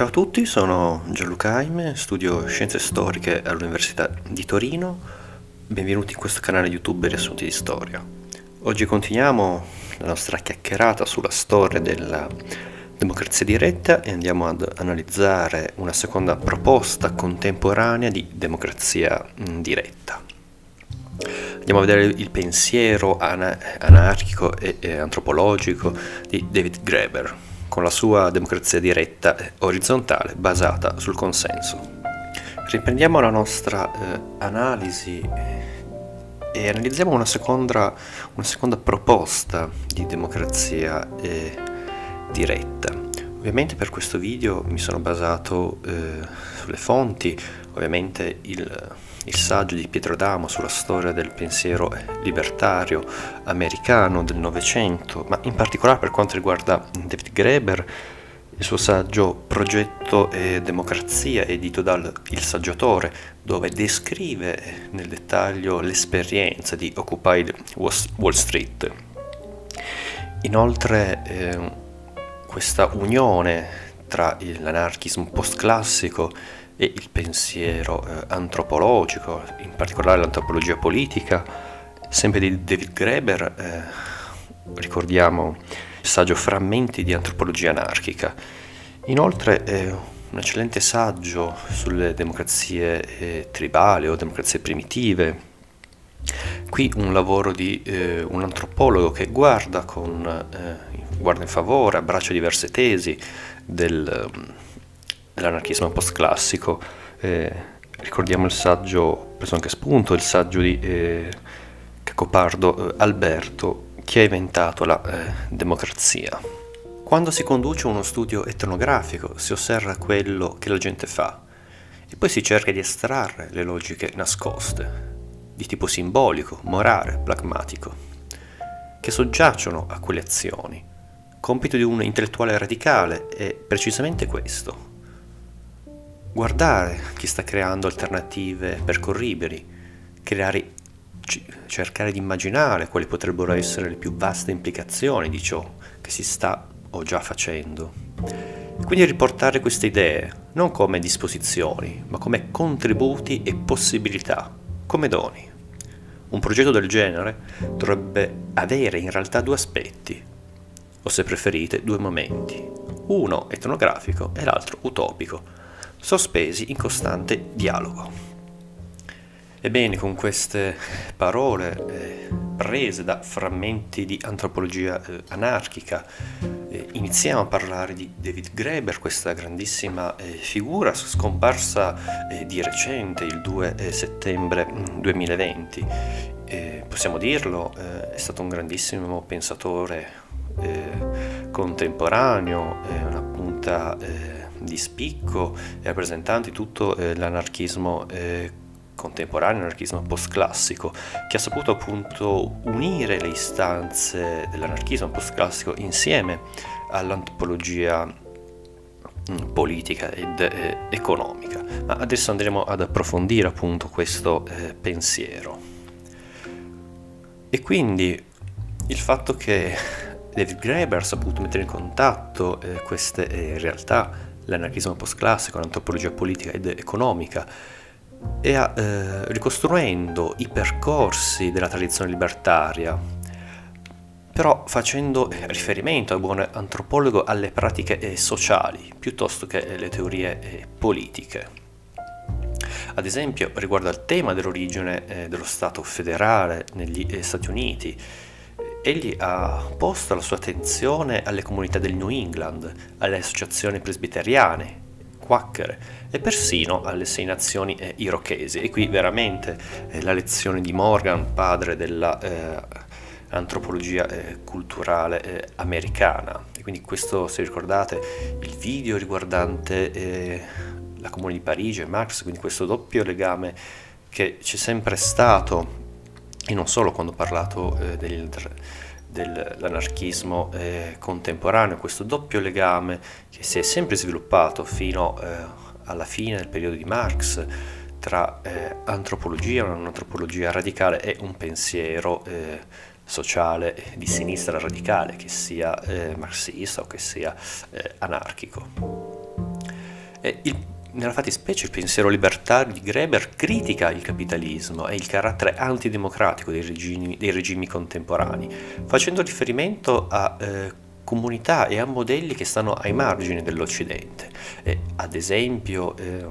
Ciao a tutti, sono Gianluca Aime, studio Scienze Storiche all'Università di Torino. Benvenuti in questo canale YouTube Riassunti di Storia. Oggi continuiamo la nostra chiacchierata sulla storia della democrazia diretta e andiamo ad analizzare una seconda proposta contemporanea di democrazia mm, diretta. Andiamo a vedere il pensiero anarchico e antropologico di David Graeber, con la sua democrazia diretta orizzontale basata sul consenso. Riprendiamo la nostra eh, analisi e analizziamo una seconda, una seconda, proposta di democrazia eh, diretta. Ovviamente per questo video mi sono basato eh, sulle fonti, ovviamente il il saggio di Pietro Damo sulla storia del pensiero libertario americano del Novecento, ma in particolare per quanto riguarda David Graeber, il suo saggio Progetto e Democrazia, edito dal Il Saggiatore, dove descrive nel dettaglio l'esperienza di Occupy Wall Street. Inoltre, eh, questa unione tra l'anarchismo postclassico e il pensiero eh, antropologico, in particolare l'antropologia politica, sempre di David Graeber, eh, ricordiamo il saggio Frammenti di antropologia anarchica. Inoltre è un eccellente saggio sulle democrazie eh, tribali o democrazie primitive. Qui un lavoro di eh, un antropologo che guarda, con, eh, guarda in favore, abbraccia diverse tesi del dell'anarchismo postclassico. Eh, ricordiamo il saggio, preso anche spunto, il saggio di eh, Cacopardo eh, Alberto, che ha inventato la eh, democrazia. Quando si conduce uno studio etnografico si osserva quello che la gente fa e poi si cerca di estrarre le logiche nascoste, di tipo simbolico, morale, pragmatico, che soggiacciono a quelle azioni. Compito di un intellettuale radicale è precisamente questo, guardare chi sta creando alternative percorribili, creare, cercare di immaginare quali potrebbero essere le più vaste implicazioni di ciò che si sta o già facendo. quindi riportare queste idee non come disposizioni, ma come contributi e possibilità, come doni. Un progetto del genere dovrebbe avere in realtà due aspetti, o se preferite due momenti, uno etnografico e l'altro utopico, sospesi in costante dialogo. Ebbene, con queste parole eh, prese da frammenti di antropologia eh, anarchica, eh, iniziamo a parlare di David Graeber, questa grandissima eh, figura scomparsa eh, di recente, il 2 eh, settembre 2020. Mm, possiamo dirlo, è stato un grandissimo pensatore contemporaneo, una punta di spicco e rappresentanti tutto eh, l'anarchismo eh, contemporaneo, l'anarchismo postclassico, che ha saputo appunto unire le istanze dell'anarchismo postclassico insieme all'antropologia mm, politica ed eh, economica. Ma adesso andremo ad approfondire appunto questo eh, pensiero. E quindi il fatto che David Graeber ha saputo mettere in contatto eh, queste eh, realtà l'anarchismo postclassico, l'antropologia politica ed economica, e a, eh, ricostruendo i percorsi della tradizione libertaria, però facendo riferimento al buon antropologo alle pratiche eh, sociali piuttosto che alle teorie eh, politiche. Ad esempio, riguardo al tema dell'origine eh, dello Stato federale negli eh, Stati Uniti, Egli ha posto la sua attenzione alle comunità del New England, alle associazioni presbiteriane, quacchere e persino alle sei nazioni eh, irochesi. E qui veramente eh, la lezione di Morgan, padre dell'antropologia eh, eh, culturale eh, americana. E quindi questo, se ricordate, il video riguardante eh, la comune di Parigi e Marx, quindi questo doppio legame che c'è sempre stato e non solo quando ho parlato eh, del, dell'anarchismo eh, contemporaneo, questo doppio legame che si è sempre sviluppato fino eh, alla fine del periodo di Marx tra eh, antropologia, un'antropologia radicale e un pensiero eh, sociale di sinistra radicale, che sia eh, marxista o che sia anarchico. E il, nella fattispecie il pensiero libertario di Greber critica il capitalismo e il carattere antidemocratico dei regimi, dei regimi contemporanei, facendo riferimento a eh, comunità e a modelli che stanno ai margini dell'Occidente. E, ad esempio, eh,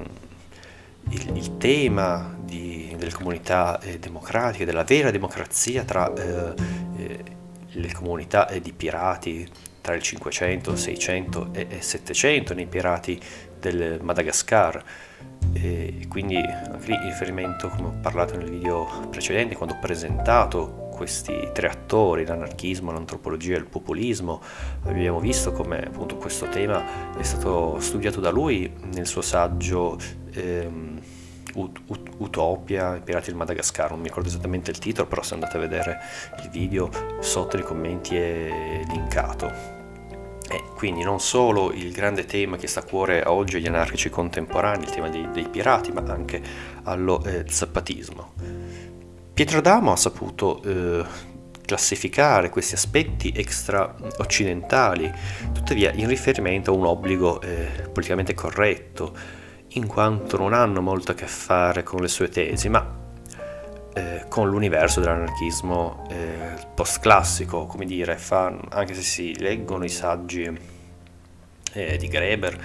il, il, tema di, delle comunità eh, democratiche, della vera democrazia tra eh, eh, le comunità eh, di pirati tra il 500, 600 e, e 700, nei pirati del Madagascar. E quindi anche lì in riferimento, come ho parlato nel video precedente, quando ho presentato questi tre attori, l'anarchismo, l'antropologia e il populismo, abbiamo visto come appunto questo tema è stato studiato da lui nel suo saggio ehm, Ut- Ut- Utopia, i pirati del Madagascar, non mi ricordo esattamente il titolo, però se andate a vedere il video sotto nei commenti è linkato. E quindi non solo il grande tema che sta a cuore oggi agli anarchici contemporanei, il tema dei, dei pirati, ma anche allo eh, zappatismo. Pietro Adamo ha saputo eh, classificare questi aspetti extra occidentali, tuttavia in riferimento a un obbligo eh, politicamente corretto, in quanto non hanno molto a che fare con le sue tesi, ma eh, con l'universo dell'anarchismo eh, post-classico, come dire, fa, anche se si leggono i saggi eh, di Greber,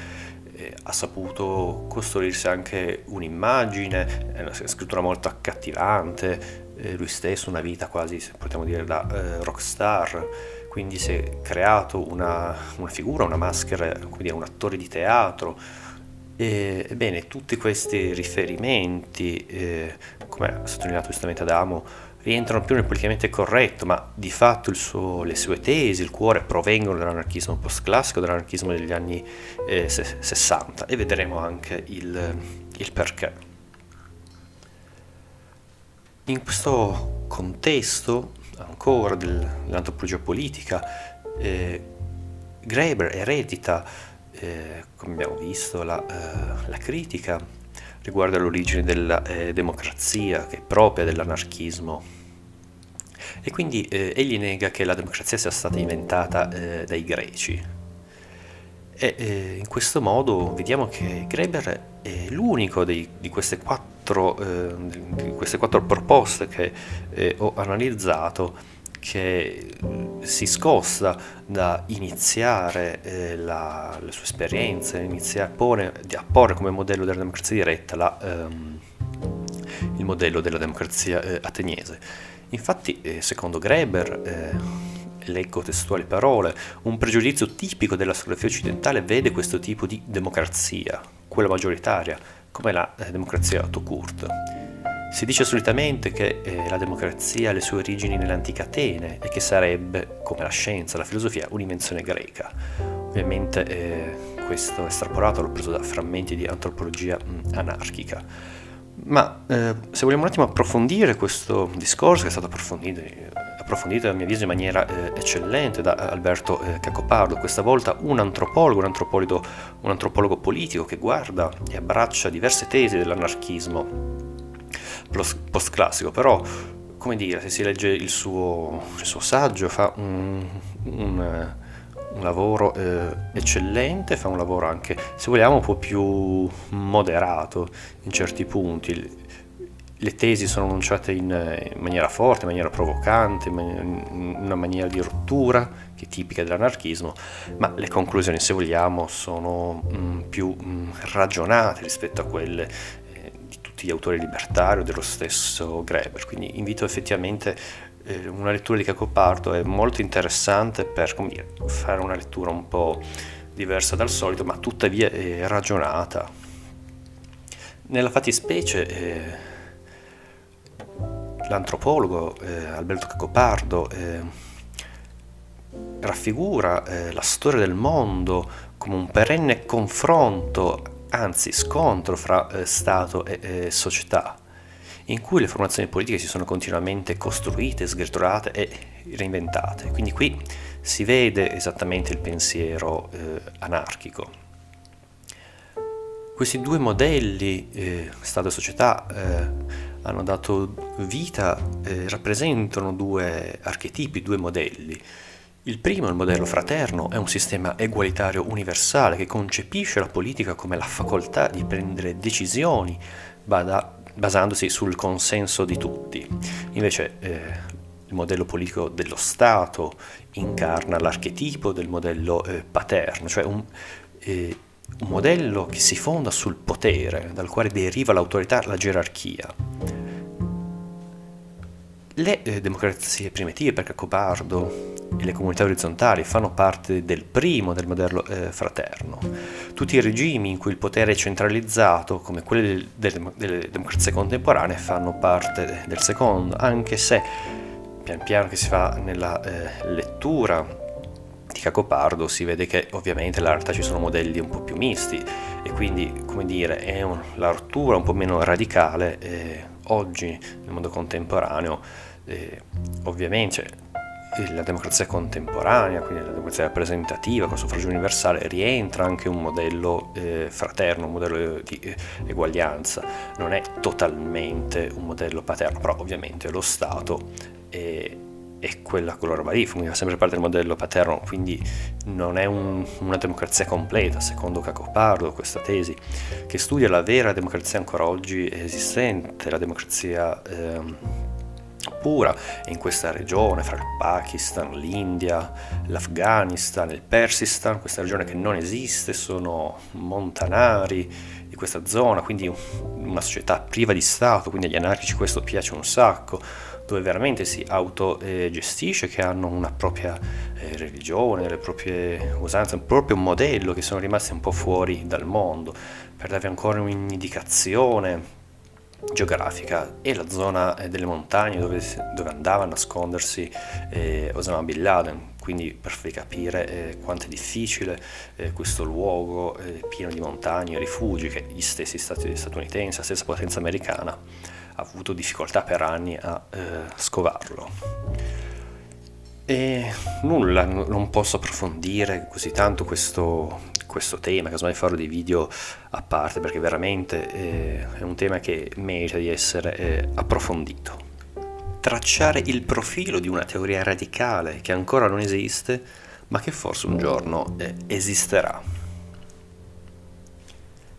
eh, ha saputo costruirsi anche un'immagine, è una scrittura molto accattivante, eh, lui stesso una vita quasi, potremmo dire, da eh, rockstar, quindi si è creato una, una figura, una maschera, come dire, un attore di teatro. Ebbene, tutti questi riferimenti, eh, come ha sottolineato giustamente Adamo, rientrano più nel politicamente corretto, ma di fatto suo, le sue tesi, il cuore provengono dall'anarchismo post-classico, dall'anarchismo degli anni eh, 60 e vedremo anche il, il perché. In questo contesto ancora dell'antropologia politica, eh, Graeber eredita, eh, come abbiamo visto, la, eh, la, critica riguardo all'origine della eh, democrazia che è propria dell'anarchismo e quindi eh, egli nega che la democrazia sia stata inventata eh, dai greci. E in questo modo vediamo che Graeber è l'unico dei, di queste quattro eh, queste quattro proposte che eh, ho analizzato che si scosta da iniziare eh, la, la, sua esperienza, iniziare a porre, a porre come modello della democrazia diretta la, ehm, il modello della democrazia eh, ateniese. Infatti, eh, secondo Greber, eh, leggo testuali parole, un pregiudizio tipico della storiografia occidentale vede questo tipo di democrazia, quella maggioritaria, come la eh, democrazia autocurt. Si dice solitamente che eh, la democrazia ha le sue origini nell'antica Atene e che sarebbe, come la scienza, la filosofia, un'invenzione greca. Ovviamente eh, questo estrapolato l'ho preso da frammenti di antropologia mh, anarchica. Ma eh, se vogliamo un attimo approfondire questo discorso, che è stato approfondito approfondito a mio avviso in maniera eh, eccellente da Alberto eh, Cacopardo, questa volta un antropologo, un un antropologo politico che guarda e abbraccia diverse tesi dell'anarchismo post-classico, però come dire, se si legge il suo, il suo saggio fa un, un, un lavoro eh, eccellente, fa un lavoro anche, se vogliamo, un po' più moderato in certi punti. Le tesi sono annunciate in, in, maniera forte, in maniera provocante, in una maniera di rottura che è tipica dell'anarchismo, ma le conclusioni, se vogliamo, sono mh, mm, più mh, mm, ragionate rispetto a quelle eh, gli autori libertari o dello stesso Greber. Quindi invito effettivamente eh, una lettura di Cacopardo, è molto interessante per dire, fare una lettura un po' diversa dal solito, ma tuttavia è ragionata. Nella fattispecie... Eh, l'antropologo eh, Alberto Cacopardo eh, raffigura eh, la storia del mondo come un perenne confronto, anzi scontro fra eh, Stato e, e società, in cui le formazioni politiche si sono continuamente costruite, sgretolate e reinventate. Quindi qui si vede esattamente il pensiero eh, anarchico. Questi due modelli, eh, Stato e società, eh, hanno dato vita, eh, rappresentano due archetipi, due modelli. Il primo, il modello fraterno, è un sistema egualitario universale che concepisce la politica come la facoltà di prendere decisioni basandosi sul consenso di tutti. Invece eh, il modello politico dello Stato incarna l'archetipo del modello eh, paterno, cioè un, eh, un modello che si fonda sul potere, dal quale deriva l'autorità, la gerarchia. Le eh, democrazie primitive, per Cacobardo, e le comunità orizzontali fanno parte del primo del modello eh, fraterno. Tutti i regimi in cui il potere è centralizzato, come quelli delle, delle democrazie contemporanee, fanno parte del secondo, anche se pian piano che si fa nella eh, lettura di Cacopardo si vede che ovviamente in realtà ci sono modelli un po' più misti e quindi come dire è un, la rottura un po' meno radicale eh, oggi nel mondo contemporaneo eh, ovviamente la democrazia contemporanea, quindi la democrazia rappresentativa con suffragio universale, rientra anche un modello eh, fraterno, un modello di eh, eguaglianza, non è totalmente un modello paterno, però ovviamente lo Stato è, è quella colore lì, fa sempre parte del modello paterno, quindi non è un, una democrazia completa, secondo Cacopardo, questa tesi, che studia la vera democrazia ancora oggi esistente, la democrazia... Eh, pura in questa regione fra il Pakistan, l'India, l'Afghanistan, il Persistan, questa regione che non esiste, sono montanari di questa zona, quindi una società priva di Stato, quindi agli anarchici questo piace un sacco, dove veramente si autogestisce, che hanno una propria eh, religione, le proprie usanze, un proprio modello che sono rimasti un po' fuori dal mondo, per darvi ancora un'indicazione geografica e la zona eh, delle montagne dove, dove andava a nascondersi eh, Osama Bin Laden, quindi per farvi capire eh, quanto è difficile eh, questo luogo eh, pieno di montagne e rifugi che gli stessi stati statunitensi, la stessa potenza americana ha avuto difficoltà per anni a eh, scovarlo. E nulla, non posso approfondire così tanto questo, questo tema, casomai farò dei video a parte perché veramente eh, è un tema che merita di essere eh, approfondito. Tracciare il profilo di una teoria radicale che ancora non esiste, ma che forse un giorno eh, esisterà.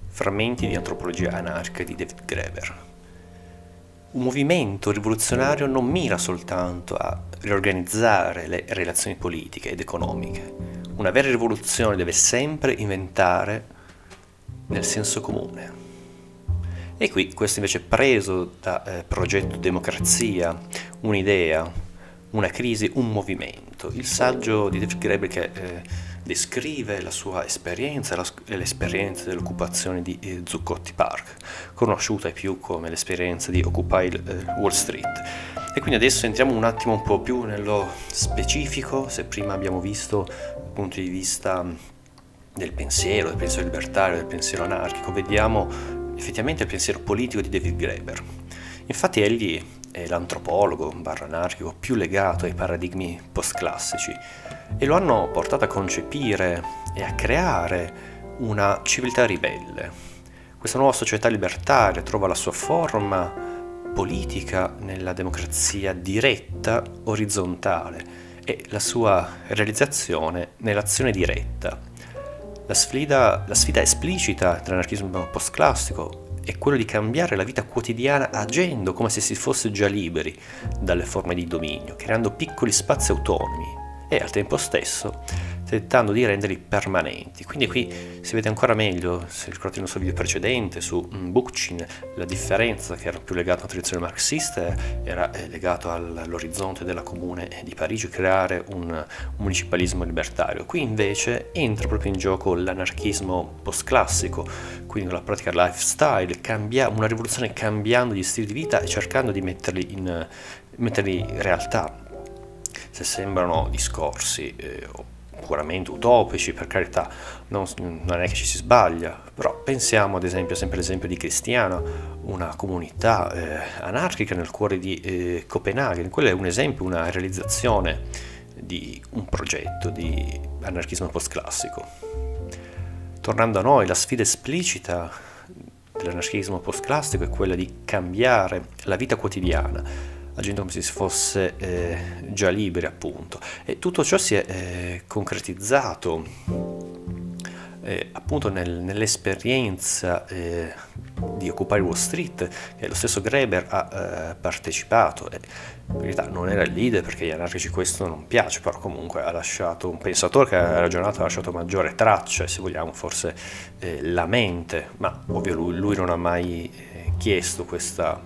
Frammenti di antropologia anarchica di David Graeber. Un movimento rivoluzionario non mira soltanto a riorganizzare le relazioni politiche ed economiche. Una vera rivoluzione deve sempre inventare nel senso comune. E qui questo invece è preso da eh, progetto democrazia, un'idea, una crisi, un movimento. Il saggio di David Graeber che eh, descrive la sua esperienza e l'esperienza dell'occupazione di eh, Zuccotti Park, conosciuta più come l'esperienza di Occupy eh, Wall Street. E quindi adesso entriamo un attimo un po' più nello specifico, se prima abbiamo visto dal punto di vista del pensiero, del pensiero libertario, del pensiero anarchico, vediamo effettivamente il pensiero politico di David Graeber. Infatti egli è l'antropologo barra anarchico più legato ai paradigmi postclassici e lo hanno portato a concepire e a creare una civiltà ribelle. Questa nuova società libertaria trova la sua forma politica nella democrazia diretta, orizzontale e la sua realizzazione nell'azione diretta. La sfida, la sfida esplicita dell'anarchismo postclassico è quello di cambiare la vita quotidiana agendo come se si fosse già liberi dalle forme di dominio, creando piccoli spazi autonomi e al tempo stesso tentando di renderli permanenti. Quindi qui si vede ancora meglio, se ricordate il nostro video precedente su mm, Bookchin, la differenza che era più legata alla tradizione marxista era eh, legato all'orizzonte della comune di Parigi, creare un municipalismo libertario. Qui invece entra proprio in gioco l'anarchismo postclassico, quindi la pratica lifestyle, cambia, una rivoluzione cambiando gli stili di vita e cercando di metterli in, metterli in realtà. Se sembrano discorsi eh, puramente utopici, per carità, non, non, è che ci si sbaglia, però pensiamo ad esempio, sempre all'esempio di Cristiana, una comunità eh, anarchica nel cuore di eh, Copenaghen, quello è un esempio, una realizzazione di un progetto di anarchismo postclassico. Tornando a noi, la sfida esplicita dell'anarchismo postclassico è quella di cambiare la vita quotidiana agendo come se fosse eh, già liberi appunto. E tutto ciò si è eh, concretizzato eh, appunto nel, nell'esperienza eh, di Occupy Wall Street che lo stesso Greber ha eh, partecipato e in verità non era il leader perché agli anarchici questo non piace però comunque ha lasciato un pensatore che ha ragionato ha lasciato maggiore traccia se vogliamo forse eh, la mente ma ovvio lui, lui non ha mai eh, chiesto questa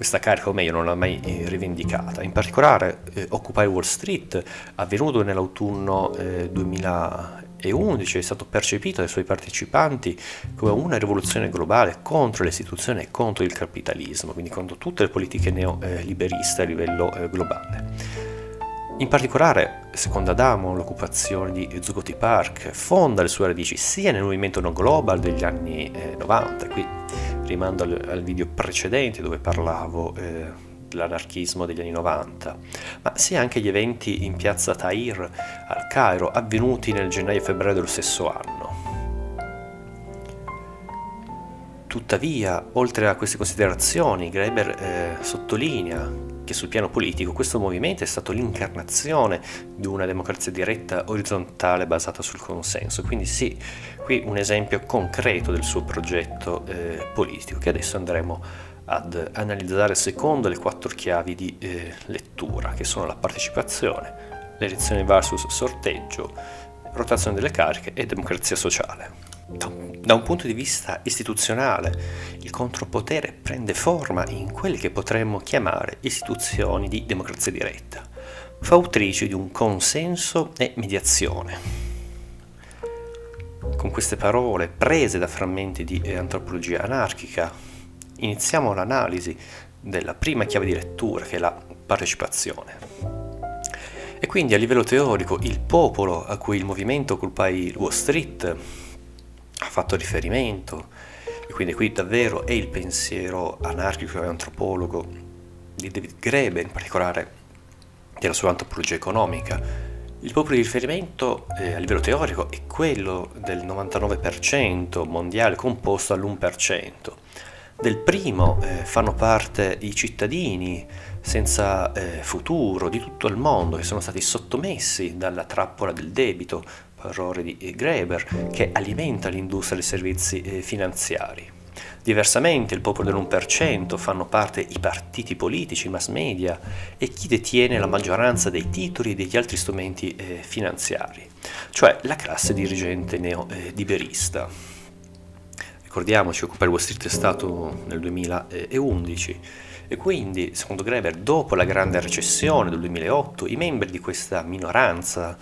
questa carica, o meglio non l'ha mai eh, rivendicata. In particolare eh, Occupy Wall Street, avvenuto nell'autunno eh, 2011, è stato percepito dai suoi partecipanti come una rivoluzione globale contro le istituzioni e contro il capitalismo, quindi contro tutte le politiche neoliberiste a livello eh, globale. In particolare, secondo Adamo, l'occupazione di Zuccotti Park fonda le sue radici sia nel movimento no global degli anni eh, 90, qui rimando al, al, video precedente dove parlavo eh, dell'anarchismo degli anni 90, ma sia anche gli eventi in piazza Tahir al Cairo avvenuti nel gennaio e febbraio dello stesso anno. Tuttavia, oltre a queste considerazioni, Greber eh, sottolinea che sul piano politico questo movimento è stato l'incarnazione di una democrazia diretta orizzontale basata sul consenso. Quindi sì, qui un esempio concreto del suo progetto eh, politico che adesso andremo ad analizzare secondo le quattro chiavi di eh, lettura, che sono la partecipazione, l'elezione versus sorteggio, rotazione delle cariche e democrazia sociale. Da un punto di vista istituzionale, il contropotere prende forma in quelle che potremmo chiamare istituzioni di democrazia diretta, fautrici di un consenso e mediazione. Con queste parole, prese da frammenti di antropologia anarchica, iniziamo l'analisi della prima chiave di lettura, che è la partecipazione. E quindi a livello teorico il popolo a cui il movimento Occupy Wall Street ha fatto riferimento, e quindi qui davvero è il pensiero anarchico e antropologo di David Graeber, in particolare della sua antropologia economica. Il di riferimento eh, a livello teorico è quello del 99% mondiale composto all'1%. Del primo eh, fanno parte i cittadini senza eh, futuro di tutto il mondo che sono stati sottomessi dalla trappola del debito, parole di Greber, che alimenta l'industria dei servizi eh, finanziari. Diversamente il popolo dell'1% fanno parte i partiti politici, i mass media e chi detiene la maggioranza dei titoli e degli altri strumenti eh, finanziari, cioè la classe dirigente neoliberista. Ricordiamoci che Occupy Wall Street è stato nel 2011 e quindi, secondo Greber, dopo la grande recessione del 2008, i membri di questa minoranza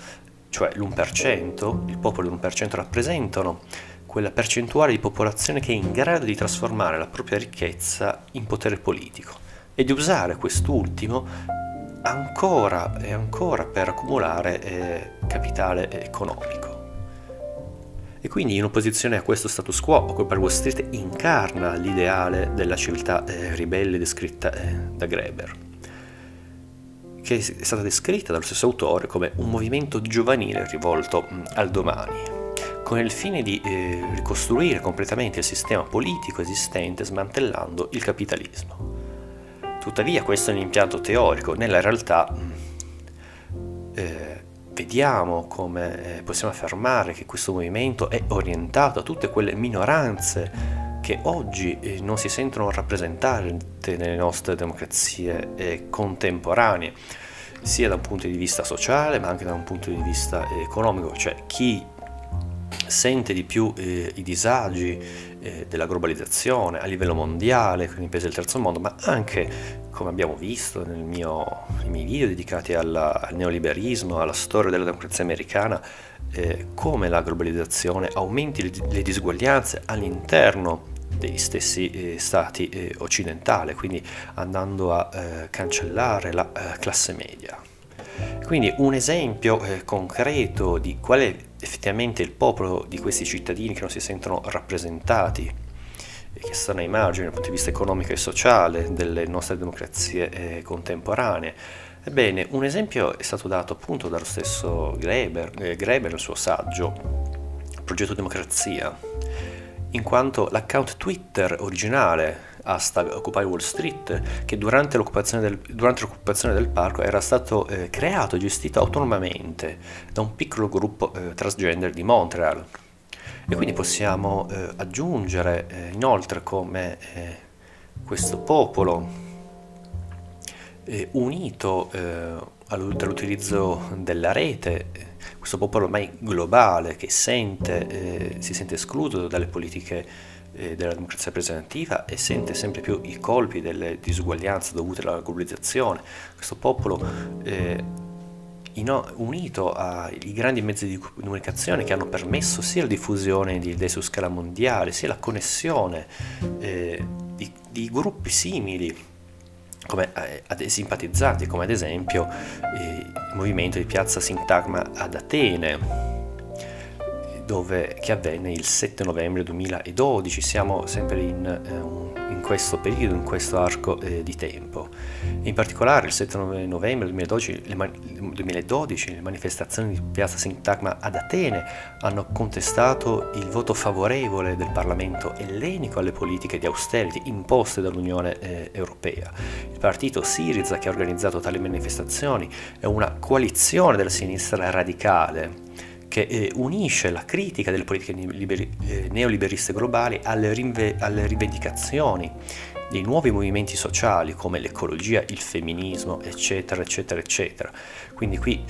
cioè l'1%, il popolo dell'1% rappresentano quella percentuale di popolazione che è in grado di trasformare la propria ricchezza in potere politico e di usare quest'ultimo ancora e ancora per accumulare eh, capitale economico. E quindi in opposizione a questo status quo, Occupy Wall Street incarna l'ideale della civiltà eh, ribelle descritta eh, da Greber che è stata descritta dallo stesso autore come un movimento giovanile rivolto mm, al domani, con il fine di eh, ricostruire completamente il sistema politico esistente smantellando il capitalismo. Tuttavia questo è un impianto teorico, nella realtà mm, eh, vediamo come eh, possiamo affermare che questo movimento è orientato a tutte quelle minoranze che oggi eh, non si sentono rappresentate nelle nostre democrazie eh, contemporanee, sia da un punto di vista sociale ma anche da un punto di vista economico, cioè chi sente di più eh, i disagi eh, della globalizzazione a livello mondiale, quindi in paesi del terzo mondo, ma anche, come abbiamo visto nei miei video dedicati alla, al neoliberismo, alla storia della democrazia americana, eh, come la globalizzazione aumenti le, le disuguaglianze all'interno degli stessi eh, stati eh, occidentali, quindi andando a eh, cancellare la eh, classe media. Quindi un esempio eh, concreto di qual è effettivamente il popolo di questi cittadini che non si sentono rappresentati che stanno ai margini dal punto di vista economico e sociale delle nostre democrazie eh, contemporanee. Ebbene, un esempio è stato dato appunto dallo stesso Greber, Greber nel suo saggio Progetto Democrazia, in quanto l'account Twitter originale hashtag Occupy Wall Street, che durante l'occupazione del, durante l'occupazione del parco era stato eh, creato e gestito autonomamente da un piccolo gruppo eh, transgender di Montreal. E quindi possiamo eh, aggiungere eh, inoltre come eh, questo popolo unito dall'utilizzo della rete, questo popolo ormai globale che sente, si sente escluso dalle politiche eh, della democrazia rappresentativa e sente sempre più i colpi delle disuguaglianze dovute alla globalizzazione. Questo popolo eh, in, unito ai grandi mezzi di comunicazione che hanno permesso sia la diffusione di idee su scala mondiale, sia la connessione eh, di, di, gruppi simili come eh, simpatizzanti, come ad esempio eh, il movimento di piazza Sintagma ad Atene, dove, che avvenne il 7 novembre 2012, siamo sempre in, eh, in questo periodo, in questo arco eh, di tempo. In particolare il 7 novembre 2012 le, man- 2012 le manifestazioni di Piazza Sintagma ad Atene hanno contestato il voto favorevole del Parlamento ellenico alle politiche di austerity imposte dall'Unione eh, Europea. Il partito Siriza che ha organizzato tali manifestazioni è una coalizione della sinistra radicale che eh, unisce la critica delle politiche liberi, eh, neoliberiste globali alle, rinve, alle, rivendicazioni dei nuovi movimenti sociali come l'ecologia, il femminismo, eccetera, eccetera, eccetera. Quindi qui,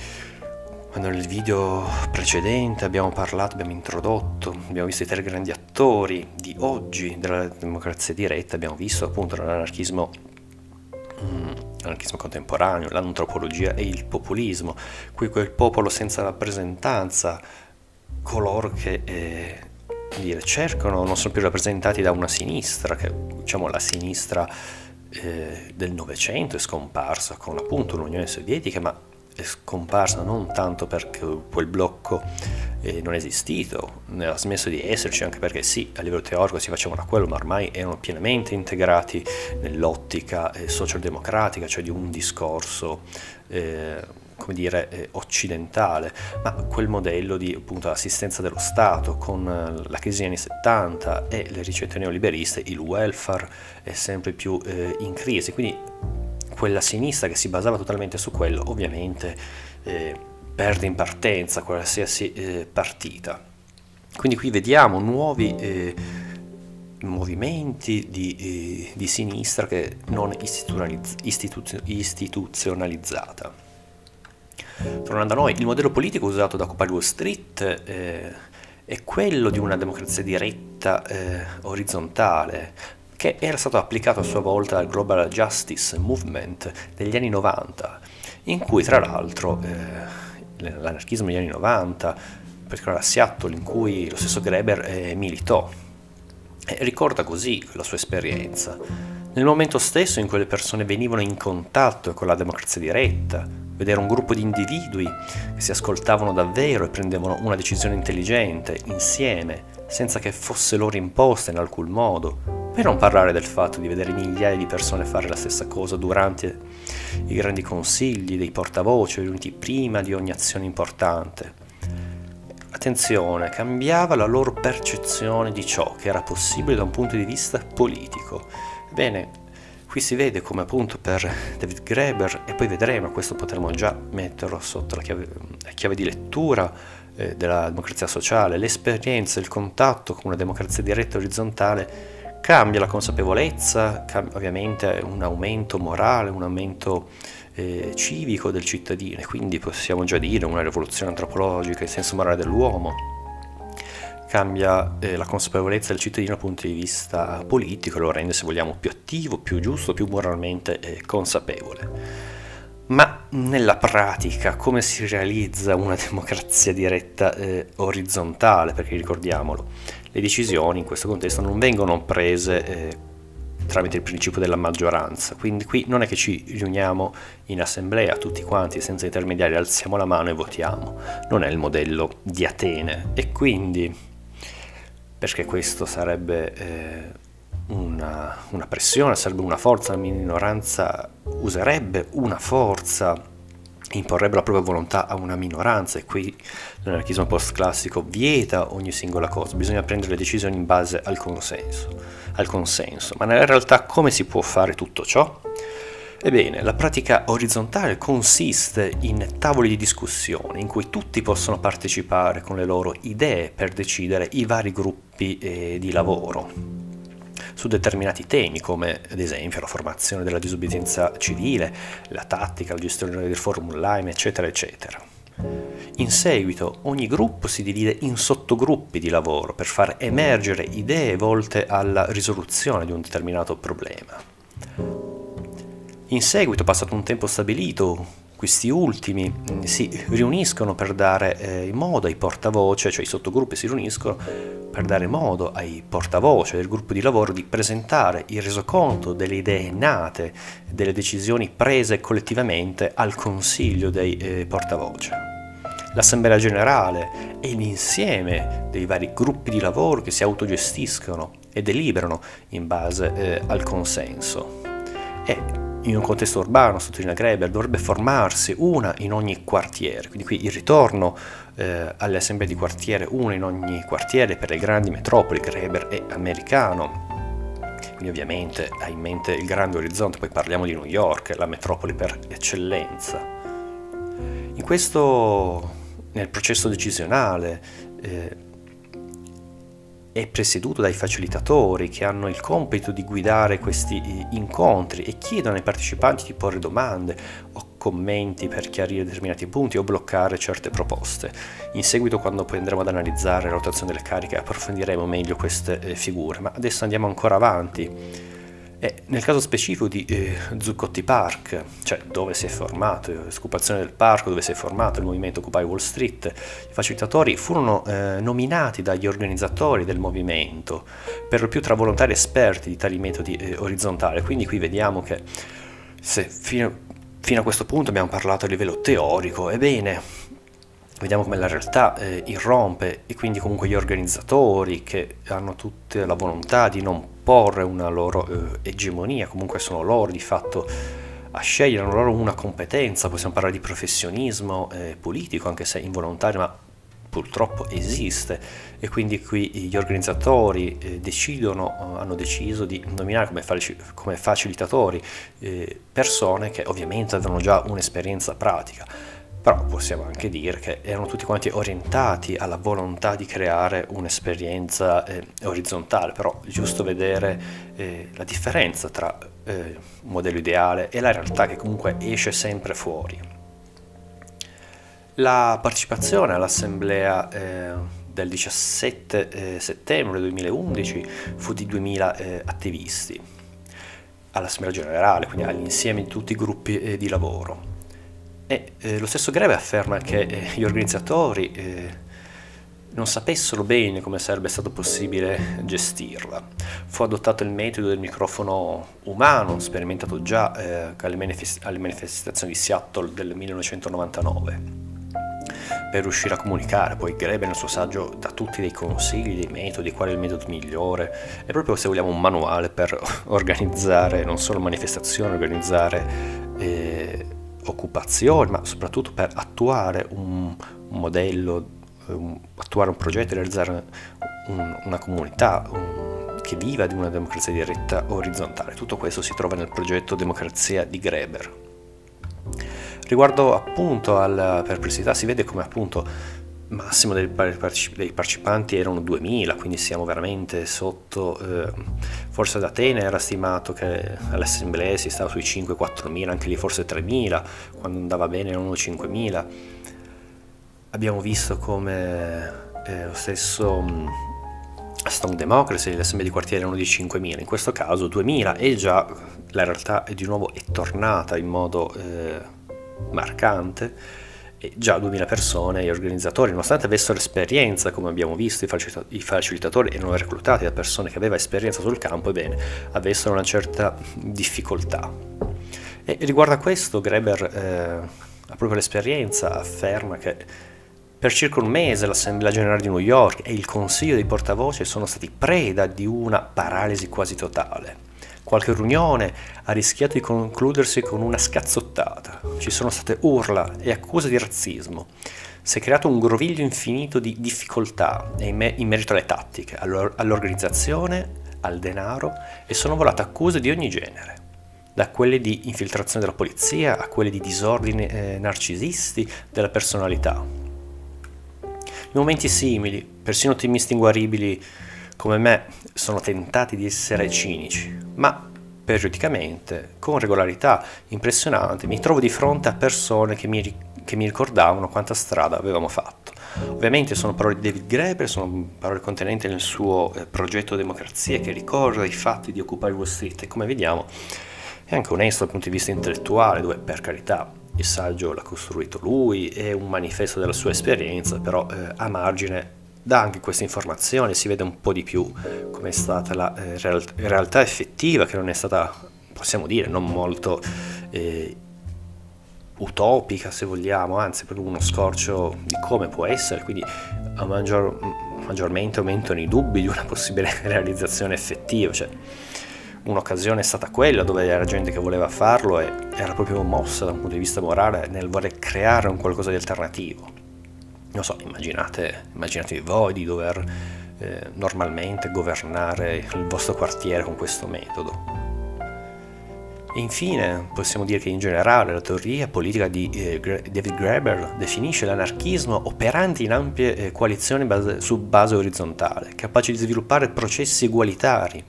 quando nel video precedente abbiamo parlato, abbiamo introdotto, abbiamo visto i tre grandi attori di oggi della democrazia diretta, abbiamo visto appunto l'anarchismo l'anarchismo contemporaneo, l'antropologia e il populismo, qui quel popolo senza rappresentanza, coloro che eh, dire, cercano, non sono più rappresentati da una sinistra, che diciamo la sinistra eh, del Novecento è scomparsa con appunto l'Unione Sovietica, ma è scomparsa non tanto perché quel blocco eh, non è esistito, ha smesso di esserci anche perché sì, a livello teorico si facevano quello, ma ormai erano pienamente integrati nell'ottica eh, socialdemocratica, cioè di un discorso eh, come dire, eh, occidentale, ma quel modello di appunto, assistenza dello Stato con la crisi degli anni 70 e le ricette neoliberiste, il welfare è sempre più eh, in crisi, quindi quella sinistra che si basava totalmente su quello, ovviamente eh, perde in partenza qualsiasi eh, partita. Quindi qui vediamo nuovi eh, movimenti di, eh, di, sinistra che non istituzionalizz- istituzio- istituzionalizzata. Tornando a noi, il modello politico usato da Occupy Wall Street eh, è quello di una democrazia diretta eh, orizzontale, che era stato applicato a sua volta dal Global Justice Movement degli anni 90, in cui tra l'altro eh, l'anarchismo degli anni 90, in particolare a Seattle, in cui lo stesso Greber eh, militò, e ricorda così la sua esperienza. Nel momento stesso in cui le persone venivano in contatto con la democrazia diretta, vedere un gruppo di individui che si ascoltavano davvero e prendevano una decisione intelligente, insieme, senza che fosse loro imposta in alcun modo, per non parlare del fatto di vedere migliaia di persone fare la stessa cosa durante i grandi consigli dei portavoce riuniti prima di ogni azione importante. Attenzione, cambiava la loro percezione di ciò che era possibile da un punto di vista politico. Bene, qui si vede come appunto per David Graeber, e poi vedremo, questo potremo già metterlo sotto la chiave, la chiave di lettura eh, della democrazia sociale, l'esperienza, il contatto con una democrazia diretta orizzontale cambia la consapevolezza, cambia ovviamente un aumento morale, un aumento eh, civico del cittadino e quindi possiamo già dire una rivoluzione antropologica in senso morale dell'uomo. Cambia eh, la consapevolezza del cittadino dal punto di vista politico, lo rende se vogliamo più attivo, più giusto, più moralmente eh, consapevole. Ma nella pratica come si realizza una democrazia diretta eh, orizzontale? Perché ricordiamolo, le decisioni in questo contesto non vengono prese eh, tramite il principio della maggioranza, quindi qui non è che ci riuniamo in assemblea tutti quanti senza intermediari, alziamo la mano e votiamo, non è il modello di Atene. E quindi perché questo sarebbe eh, una, una pressione, sarebbe una forza, la minoranza userebbe una forza imporrebbe la propria volontà a una minoranza e qui l'anarchismo post-classico vieta ogni singola cosa, bisogna prendere le decisioni in base al consenso, al consenso. Ma nella realtà come si può fare tutto ciò? Ebbene, la pratica orizzontale consiste in tavoli di discussione in cui tutti possono partecipare con le loro idee per decidere i vari gruppi eh, di lavoro su determinati temi come ad esempio la formazione della disobbedienza civile, la tattica, la gestione del forum online, eccetera, eccetera. In seguito ogni gruppo si divide in sottogruppi di lavoro per far emergere idee volte alla risoluzione di un determinato problema. In seguito, passato un tempo stabilito, questi ultimi si riuniscono per dare eh, modo ai portavoce, cioè i sottogruppi si riuniscono per dare modo ai portavoce del gruppo di lavoro di presentare il resoconto delle idee nate, delle decisioni prese collettivamente al consiglio dei eh, portavoce. L'assemblea generale è l'insieme dei vari gruppi di lavoro che si autogestiscono e deliberano in base eh, al consenso. E in un contesto urbano, sottolinea Greber, dovrebbe formarsi una in ogni quartiere, quindi qui il ritorno eh, alle assemblee di quartiere, una in ogni quartiere per le grandi metropoli, Greber è americano, quindi ovviamente ha in mente il grande orizzonte, poi parliamo di New York, la metropoli per eccellenza. In questo, nel processo decisionale, eh, è presieduto dai facilitatori che hanno il compito di guidare questi eh, incontri e chiedono ai partecipanti di porre domande o commenti per chiarire determinati punti o bloccare certe proposte. In seguito, quando poi andremo ad analizzare la rotazione delle cariche, approfondiremo meglio queste eh, figure, ma adesso andiamo ancora avanti e nel caso specifico di eh, Zuccotti Park, cioè dove si è formato, l'occupazione del parco, dove si è formato il movimento Occupy Wall Street, i facilitatori furono eh, nominati dagli organizzatori del movimento, per lo più tra volontari esperti di tali metodi eh, orizzontali. Quindi qui vediamo che se fino, fino a questo punto abbiamo parlato a livello teorico, ebbene, vediamo come la realtà eh, irrompe e quindi comunque gli organizzatori che hanno tutta la volontà di non imporre una loro eh, egemonia, comunque sono loro di fatto a scegliere, hanno loro una competenza, possiamo parlare di professionismo eh, politico, anche se involontario, ma purtroppo esiste. E quindi qui gli organizzatori eh, decidono, eh, hanno deciso di nominare come, come facilitatori eh, persone che ovviamente avevano già un'esperienza pratica però possiamo anche dire che erano tutti quanti orientati alla volontà di creare un'esperienza eh, orizzontale, però giusto vedere eh, la differenza tra eh, un modello ideale e la realtà che comunque esce sempre fuori. La partecipazione all'assemblea eh, del 17 eh, settembre 2011 fu di 2000 eh, attivisti all'assemblea generale, quindi all'insieme di tutti i gruppi di lavoro e eh, lo stesso Greve afferma che eh, gli organizzatori eh, non sapessero bene come sarebbe stato possibile gestirla. Fu adottato il metodo del microfono umano, sperimentato già eh, alle, manifest- alle manifestazioni di Seattle del 1999 per riuscire a comunicare. Poi Grebe nel suo saggio dà tutti dei consigli, dei metodi, qual è il metodo migliore. È proprio se vogliamo un manuale per organizzare non solo manifestazioni, organizzare eh, occupazione, ma soprattutto per attuare un, un modello, um, attuare un progetto, realizzare un, una comunità un, che viva di una democrazia diretta orizzontale. Tutto questo si trova nel progetto Democrazia di Greber. Riguardo appunto alla perplessità, si vede come appunto massimo dei, partecipanti erano 2000, quindi siamo veramente sotto, eh, forse ad Atene era stimato che all'assemblea si stava sui 5-4 mila, anche lì forse 3 mila, quando andava bene erano 5 mila. Abbiamo visto come eh, lo stesso mm, Stone Democracy, le assemblee di quartiere erano di 5.000, in questo caso 2.000 e già la realtà è di nuovo è tornata in modo eh, marcante già 2000 persone, gli organizzatori, nonostante avessero esperienza, come abbiamo visto, i facilitatori erano reclutati da persone che avevano esperienza sul campo, ebbene, avessero una certa difficoltà. E riguardo a questo, Greber, eh, proprio l'esperienza, afferma che per circa un mese l'Assemblea Generale di New York e il Consiglio dei portavoce sono stati preda di una paralisi quasi totale Qualche riunione ha rischiato di concludersi con una scazzottata. Ci sono state urla e accuse di razzismo. Si è creato un groviglio infinito di difficoltà in, me- in merito alle tattiche, all'or- all'organizzazione, al denaro e sono volate accuse di ogni genere da quelle di infiltrazione della polizia a quelle di disordini eh, narcisisti della personalità. In momenti simili, persino ottimisti inguaribili come me sono tentati di essere cinici, ma periodicamente, con regolarità impressionante, mi trovo di fronte a persone che mi, che mi ricordavano quanta strada avevamo fatto. Ovviamente sono parole di David Graeber, sono parole contenenti nel suo eh, progetto Democrazia che ricorda i fatti di Occupy Wall Street e come vediamo è anche onesto dal punto di vista intellettuale, dove per carità il saggio l'ha costruito lui, è un manifesto della sua esperienza, però eh, a margine dà anche queste informazioni, si vede un po' di più come è stata la eh, real- realtà effettiva, che non è stata, possiamo dire, non molto eh, utopica se vogliamo, anzi proprio uno scorcio di come può essere, quindi a maggior, maggiormente aumentano i dubbi di una possibile realizzazione effettiva. Cioè, un'occasione è stata quella dove era gente che voleva farlo e era proprio mossa da un punto di vista morale nel voler creare un qualcosa di alternativo non so, immaginate, immaginatevi voi di dover eh, normalmente governare il vostro quartiere con questo metodo. E infine possiamo dire che in generale la teoria politica di eh, David Graeber definisce l'anarchismo operante in ampie eh, coalizioni base, su base orizzontale, capace di sviluppare processi egualitari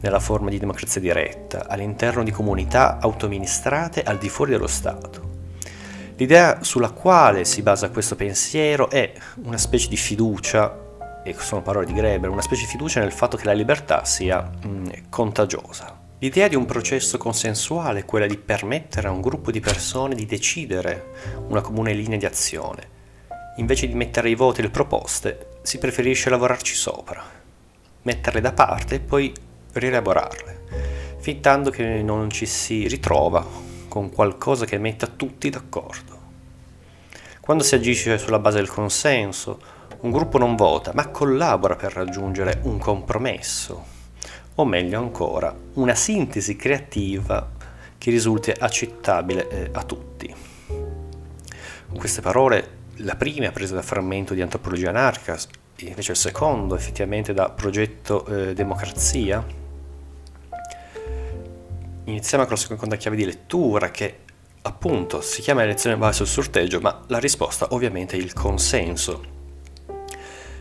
nella forma di democrazia diretta all'interno di comunità autoministrate al di fuori dello Stato L'idea sulla quale si basa questo pensiero è una specie di fiducia, e sono parole di Greber, una specie di fiducia nel fatto che la libertà sia mh, mm, contagiosa. L'idea di un processo consensuale è quella di permettere a un gruppo di persone di decidere una comune linea di azione. Invece di mettere ai voti le proposte, si preferisce lavorarci sopra, metterle da parte e poi rielaborarle, fin che non ci si ritrova con qualcosa che metta tutti d'accordo. Quando si agisce sulla base del consenso, un gruppo non vota, ma collabora per raggiungere un compromesso, o meglio ancora, una sintesi creativa che risulti accettabile eh, a tutti. Con queste parole, la prima è presa da frammento di Antropologia anarchica, invece il secondo effettivamente da Progetto eh, Democrazia, iniziamo con la seconda chiave di lettura che appunto si chiama elezione base sul sorteggio, ma la risposta ovviamente è il consenso.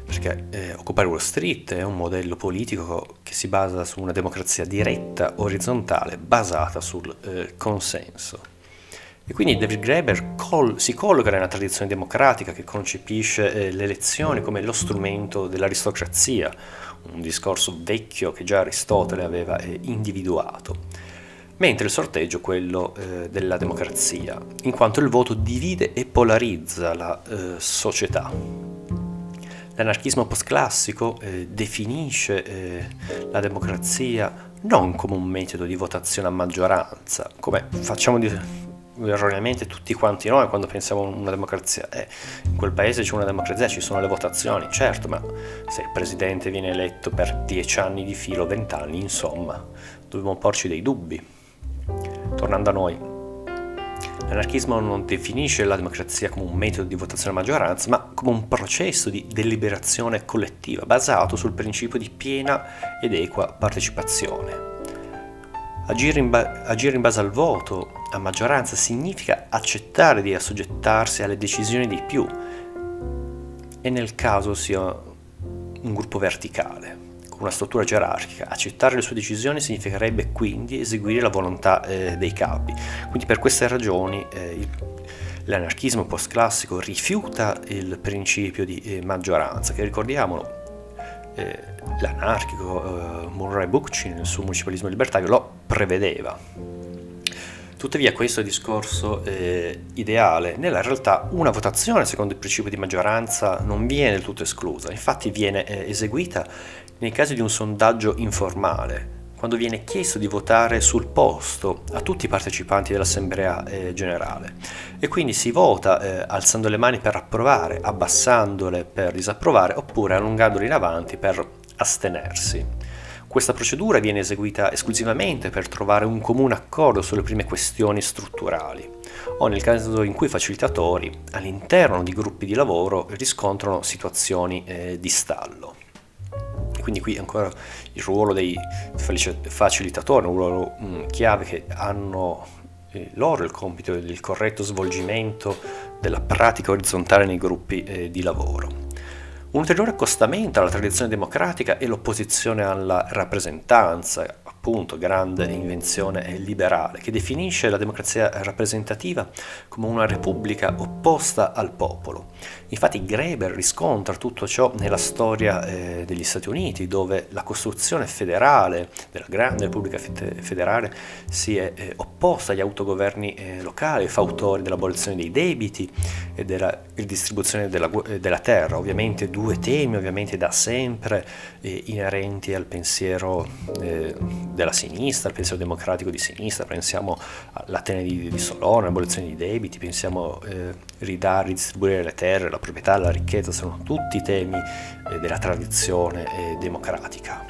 Perché eh, occupare Wall Street è un modello politico che si basa su una democrazia diretta, orizzontale, basata sul eh, consenso. E quindi David Graeber col- si colloca nella tradizione democratica che concepisce eh, l'elezione come lo strumento dell'aristocrazia, un discorso vecchio che già Aristotele aveva eh, individuato mentre il sorteggio quello eh, della democrazia, in quanto il voto divide e polarizza la eh, società. L'anarchismo postclassico eh, definisce eh, la democrazia non come un metodo di votazione a maggioranza, come facciamo di, erroneamente tutti quanti noi quando pensiamo a una democrazia. Eh, in quel paese c'è una democrazia, ci sono le votazioni, certo, ma se il presidente viene eletto per dieci anni di filo, vent'anni, insomma, dobbiamo porci dei dubbi. Tornando a noi, l'anarchismo non definisce la democrazia come un metodo di votazione a maggioranza, ma come un processo di deliberazione collettiva basato sul principio di piena ed equa partecipazione. Agire in, ba- agire in base al voto a maggioranza significa accettare di assoggettarsi alle decisioni dei più e nel caso sia un gruppo verticale con una struttura gerarchica. Accettare le sue decisioni significherebbe quindi eseguire la volontà eh, dei capi. Quindi per queste ragioni eh, il, l'anarchismo postclassico rifiuta il principio di eh, maggioranza, che ricordiamolo, eh, l'anarchico eh, Murray Bookchin nel suo municipalismo libertario lo prevedeva. Tuttavia questo discorso eh, ideale, nella realtà una votazione secondo il principio di maggioranza non viene del tutto esclusa, infatti viene eh, eseguita nei casi di un sondaggio informale, quando viene chiesto di votare sul posto a tutti i partecipanti dell'assemblea eh, generale e quindi si vota eh, alzando le mani per approvare, abbassandole per disapprovare oppure allungandole in avanti per astenersi. Questa procedura viene eseguita esclusivamente per trovare un comune accordo sulle prime questioni strutturali o nel caso in cui i facilitatori all'interno di gruppi di lavoro riscontrano situazioni eh, di stallo. Quindi qui ancora il ruolo dei facilitatori, un ruolo mm, chiave che hanno eh, loro il compito del corretto svolgimento della pratica orizzontale nei gruppi eh, di lavoro. Un ulteriore accostamento alla tradizione democratica è l'opposizione alla rappresentanza, appunto grande invenzione liberale, che definisce la democrazia rappresentativa come una repubblica opposta al popolo. Infatti Greber riscontra tutto ciò nella storia eh, degli Stati Uniti, dove la costruzione federale della grande repubblica federale si è eh, opposta agli autogoverni eh, locali, fautori dell'abolizione dei debiti e della distribuzione della, della terra. Ovviamente due temi, ovviamente da sempre eh, inerenti al pensiero eh, della sinistra, il pensiero democratico di sinistra, pensiamo all'Atene di, di Solone, all'abolizione dei debiti, pensiamo eh, ridare, ridistribuire le terre, la proprietà, la ricchezza, sono tutti temi eh, della tradizione eh, democratica.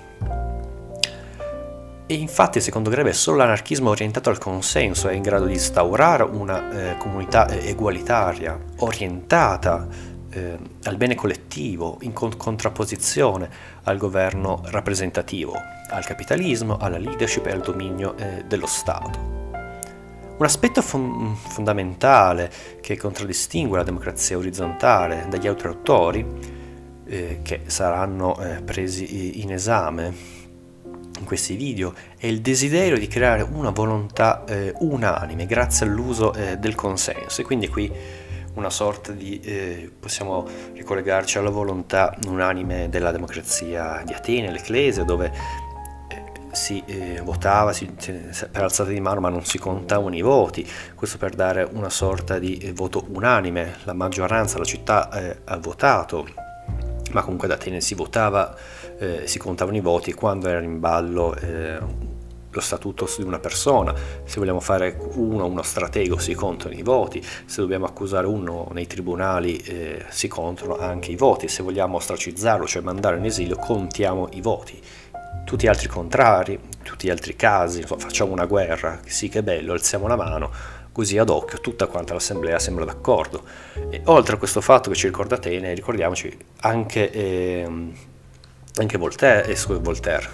E infatti, secondo Grebe, solo l'anarchismo orientato al consenso è in grado di instaurare una eh, comunità eh, egualitaria, orientata eh, al bene collettivo, in con- contrapposizione al governo rappresentativo, al capitalismo, alla leadership e al dominio eh, dello Stato. Un aspetto fon- fondamentale che contraddistingue la democrazia orizzontale dagli altri autori, eh, che saranno eh, presi in esame in questi video, è il desiderio di creare una volontà eh, unanime grazie all'uso eh, del consenso. E quindi qui una sorta di, eh, possiamo ricollegarci alla volontà unanime della democrazia di Atene, l'Ecclesia, dove si eh, votava si, per alzata di mano ma non si contavano i voti, questo per dare una sorta di eh, voto unanime, la maggioranza, la città eh, ha votato, ma comunque ad Atene si votava, eh, si contavano i voti quando era in ballo lo statuto di una persona, se vogliamo fare uno uno stratego si contano i voti, se dobbiamo accusare uno nei tribunali eh, si contano anche i voti, se vogliamo ostracizzarlo, cioè mandare in esilio, contiamo i voti. Tutti gli altri contrari, tutti gli altri casi, facciamo una guerra, sì che bello, alziamo la mano, così ad occhio tutta quanta l'assemblea sembra d'accordo. E oltre a questo fatto che ci ricorda Atene, ricordiamoci anche... Eh, anche Voltaire, eh, Voltaire,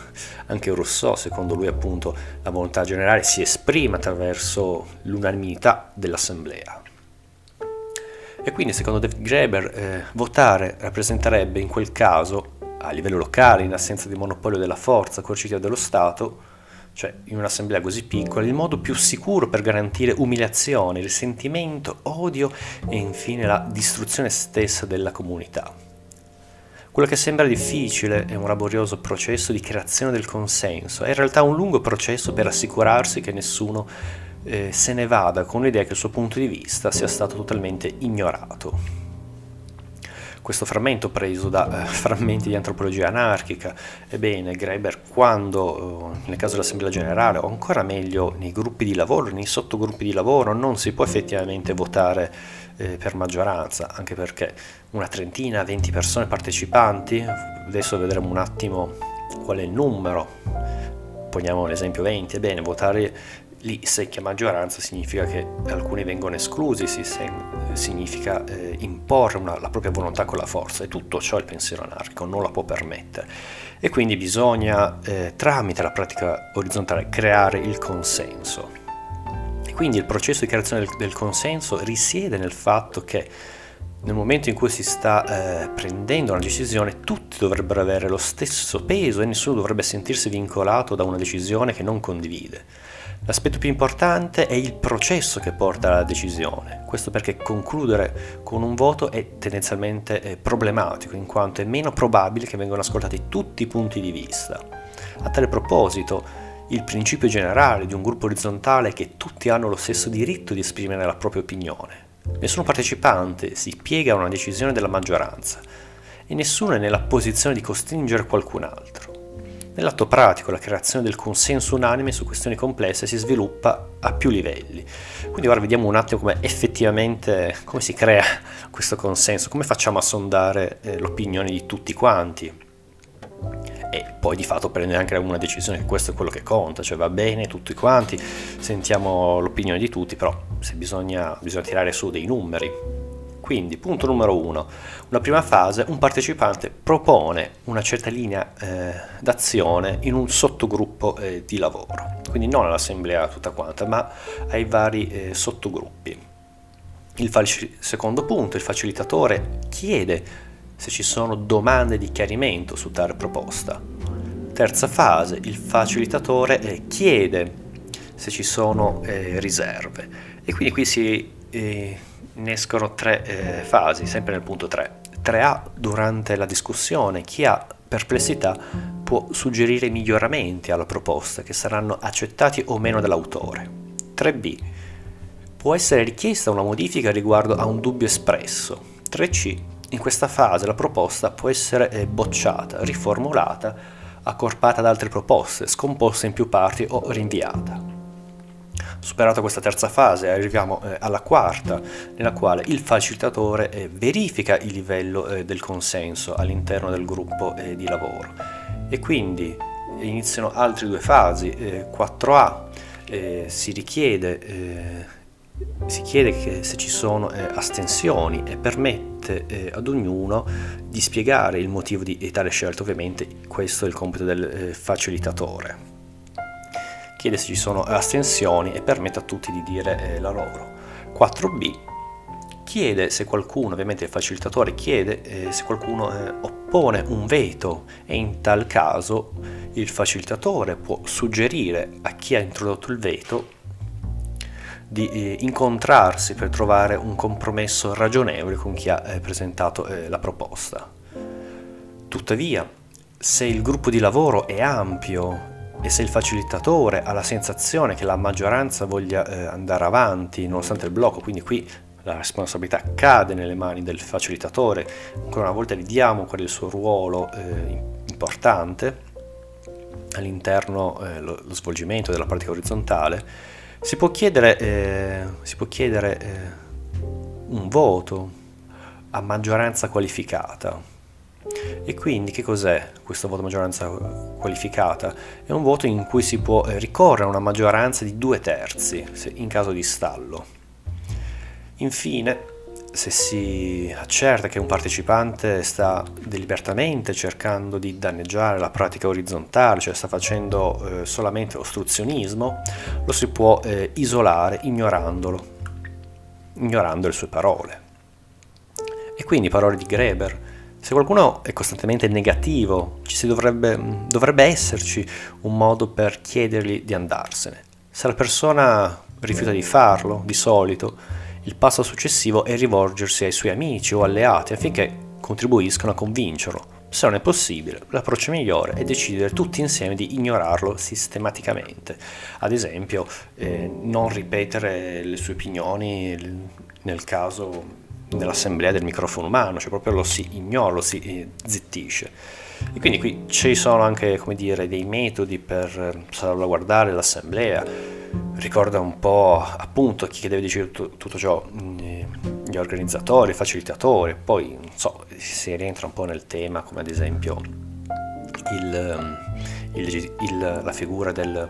anche Rousseau, secondo lui appunto la volontà generale si esprime attraverso l'unanimità dell'assemblea. E quindi secondo David Graeber eh, votare rappresenterebbe in quel caso, a livello locale, in assenza di monopolio della forza coercitiva dello Stato, cioè in un'assemblea così piccola, il modo più sicuro per garantire umiliazione, risentimento, odio e infine la distruzione stessa della comunità. Quello che sembra difficile è un laborioso processo di creazione del consenso, è in realtà un lungo processo per assicurarsi che nessuno eh, se ne vada con l'idea che il suo punto di vista sia stato totalmente ignorato. Questo frammento preso da eh, frammenti di antropologia anarchica, ebbene Greber quando eh, nel caso dell'Assemblea Generale o ancora meglio nei gruppi di lavoro, nei sottogruppi di lavoro non si può effettivamente votare eh, per maggioranza, anche perché una trentina, 20 persone partecipanti, adesso vedremo un attimo qual è il numero, poniamo l'esempio 20, ebbene votare lì secchia maggioranza significa che alcuni vengono esclusi, si, significa eh, imporre una, la propria volontà con la forza e tutto ciò il pensiero anarchico non la può permettere e quindi bisogna eh, tramite la pratica orizzontale creare il consenso quindi il processo di creazione del, del consenso risiede nel fatto che nel momento in cui si sta eh, prendendo una decisione, tutti dovrebbero avere lo stesso peso e nessuno dovrebbe sentirsi vincolato da una decisione che non condivide. L'aspetto più importante è il processo che porta alla decisione. Questo perché concludere con un voto è tendenzialmente eh, problematico, in quanto è meno probabile che vengano ascoltati tutti i punti di vista. A tale proposito, il principio generale di un gruppo orizzontale è che tutti hanno lo stesso diritto di esprimere la propria opinione. Nessun partecipante si piega a una decisione della maggioranza e nessuno è nella posizione di costringere qualcun altro. Nell'atto pratico la creazione del consenso unanime su questioni complesse si sviluppa a più livelli. Quindi ora vediamo un attimo come effettivamente come si crea questo consenso, come facciamo a sondare eh, l'opinione di tutti quanti. e poi di fatto prende anche una decisione che questo è quello che conta, cioè va bene tutti quanti, sentiamo l'opinione di tutti, però se bisogna, bisogna tirare su dei numeri. Quindi, punto numero uno, una prima fase, un partecipante propone una certa linea eh, d'azione in un sottogruppo eh, di lavoro, quindi non all'assemblea tutta quanta, ma ai vari eh, sottogruppi. Il faci- secondo punto, il facilitatore chiede se ci sono domande di chiarimento su tale proposta. Terza fase, il facilitatore eh, chiede se ci sono eh, riserve e quindi qui si eh, innescono tre eh, fasi, sempre nel punto 3. 3A durante la discussione, chi ha perplessità può suggerire miglioramenti alla proposta che saranno accettati o meno dall'autore. 3B può essere richiesta una modifica riguardo a un dubbio espresso. 3C in questa fase la proposta può essere eh, bocciata, riformulata, accorpata ad altre proposte, scomposta in più parti o rinviata. Superata questa terza fase arriviamo eh, alla quarta, nella quale il facilitatore eh, verifica il livello eh, del consenso all'interno del gruppo di lavoro e quindi iniziano altre due fasi. 4A eh, si richiede si chiede che se ci sono eh, astensioni e permette eh, ad ognuno di spiegare il motivo di tale scelta, ovviamente questo è il compito del eh, facilitatore. Chiede se ci sono astensioni e permette a tutti di dire eh, la loro. 4b chiede se qualcuno, ovviamente il facilitatore chiede eh, se qualcuno eh, oppone un veto e in tal caso il facilitatore può suggerire a chi ha introdotto il veto di eh, incontrarsi per trovare un compromesso ragionevole con chi ha eh, presentato eh, la proposta. Tuttavia, se il gruppo di lavoro è ampio e se il facilitatore ha la sensazione che la maggioranza voglia eh, andare avanti nonostante il blocco, quindi qui la responsabilità cade nelle mani del facilitatore, ancora una volta vediamo qual è il suo ruolo eh, importante all'interno eh, lo, lo svolgimento della pratica orizzontale, si può chiedere, eh, si può chiedere eh, un voto a maggioranza qualificata. E quindi che cos'è questo voto maggioranza qualificata? È un voto in cui si può eh, ricorrere a una maggioranza di due terzi in caso di stallo. Infine, se si accerta che un partecipante sta deliberatamente cercando di danneggiare la pratica orizzontale, cioè sta facendo eh, solamente ostruzionismo, lo si può eh, isolare ignorandolo, ignorando le sue parole. E quindi parole di Greber. Se qualcuno è costantemente negativo, ci dovrebbe, dovrebbe esserci un modo per chiedergli di andarsene. Se la persona rifiuta di farlo, di solito, il passo successivo è rivolgersi ai suoi amici o alleati affinché contribuiscano a convincerlo. Se non è possibile, l'approccio migliore è decidere tutti insieme di ignorarlo sistematicamente. Ad esempio, eh, non ripetere le sue opinioni nel caso dell'assemblea del microfono umano, cioè proprio lo si ignora, lo si eh, zittisce. E quindi qui ci sono anche, dire, dei metodi per eh, salvaguardare l'assemblea ricorda un po' appunto chi deve decidere tutto, tutto ciò, mm, gli organizzatori, i facilitatori, poi so, si rientra un po' nel tema come ad esempio il, mm, il, il, la figura del,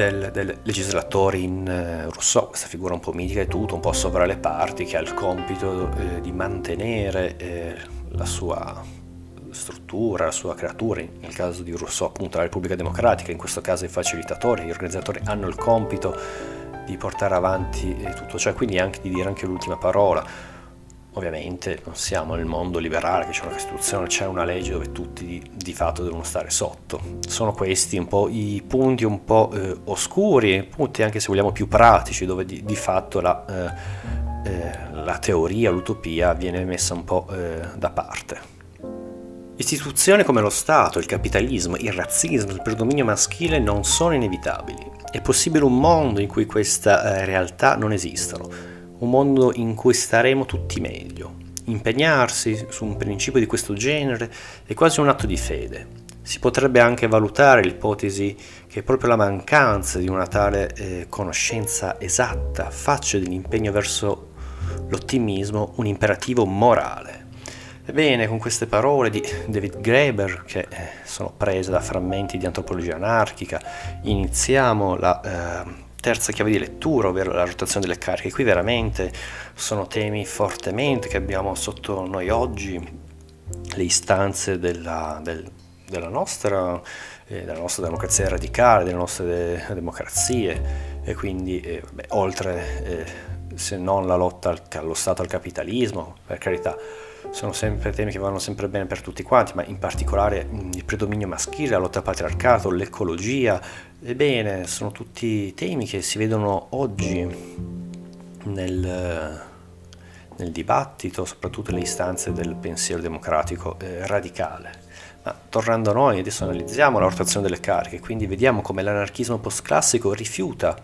del, del, legislatore in uh, Rousseau, questa figura un po' mitica e tutto, un po' sovra le parti, che ha il compito eh, di mantenere eh, la sua struttura, la sua creatura, nel caso di Rousseau appunto la Repubblica Democratica, in questo caso i facilitatori, gli organizzatori hanno il compito di portare avanti tutto ciò, quindi anche di dire anche l'ultima parola. Ovviamente non siamo nel mondo liberale, che c'è una Costituzione, c'è una legge dove tutti di, di fatto devono stare sotto. Sono questi un po' i punti un po' eh, oscuri, punti anche se vogliamo più pratici, dove di, di fatto la, eh, eh, la, teoria, l'utopia viene messa un po' eh, da parte. Istituzioni come lo Stato, il capitalismo, il razzismo, il predominio maschile non sono inevitabili. È possibile un mondo in cui questa eh, realtà non esistono, un mondo in cui staremo tutti meglio. Impegnarsi su un principio di questo genere è quasi un atto di fede. Si potrebbe anche valutare l'ipotesi che proprio la mancanza di una tale eh, conoscenza esatta faccia dell'impegno verso l'ottimismo un imperativo morale Ebbene, con queste parole di David Graeber, che eh, sono prese da frammenti di antropologia anarchica, iniziamo la eh, terza chiave di lettura, ovvero la rotazione delle cariche. Qui veramente sono temi fortemente che abbiamo sotto noi oggi, le istanze della, del, della, nostra, eh, della nostra democrazia radicale, delle nostre de- democrazie, e quindi eh, beh, oltre eh, se non la lotta al, allo Stato, al capitalismo, per carità, sono sempre temi che vanno sempre bene per tutti quanti, ma in particolare il predominio maschile, la lotta al patriarcato, l'ecologia, ebbene, sono tutti temi che si vedono oggi nel, nel dibattito, soprattutto nelle istanze del pensiero democratico eh, radicale. Ma tornando a noi, adesso analizziamo la rotazione delle cariche, quindi vediamo come l'anarchismo postclassico rifiuta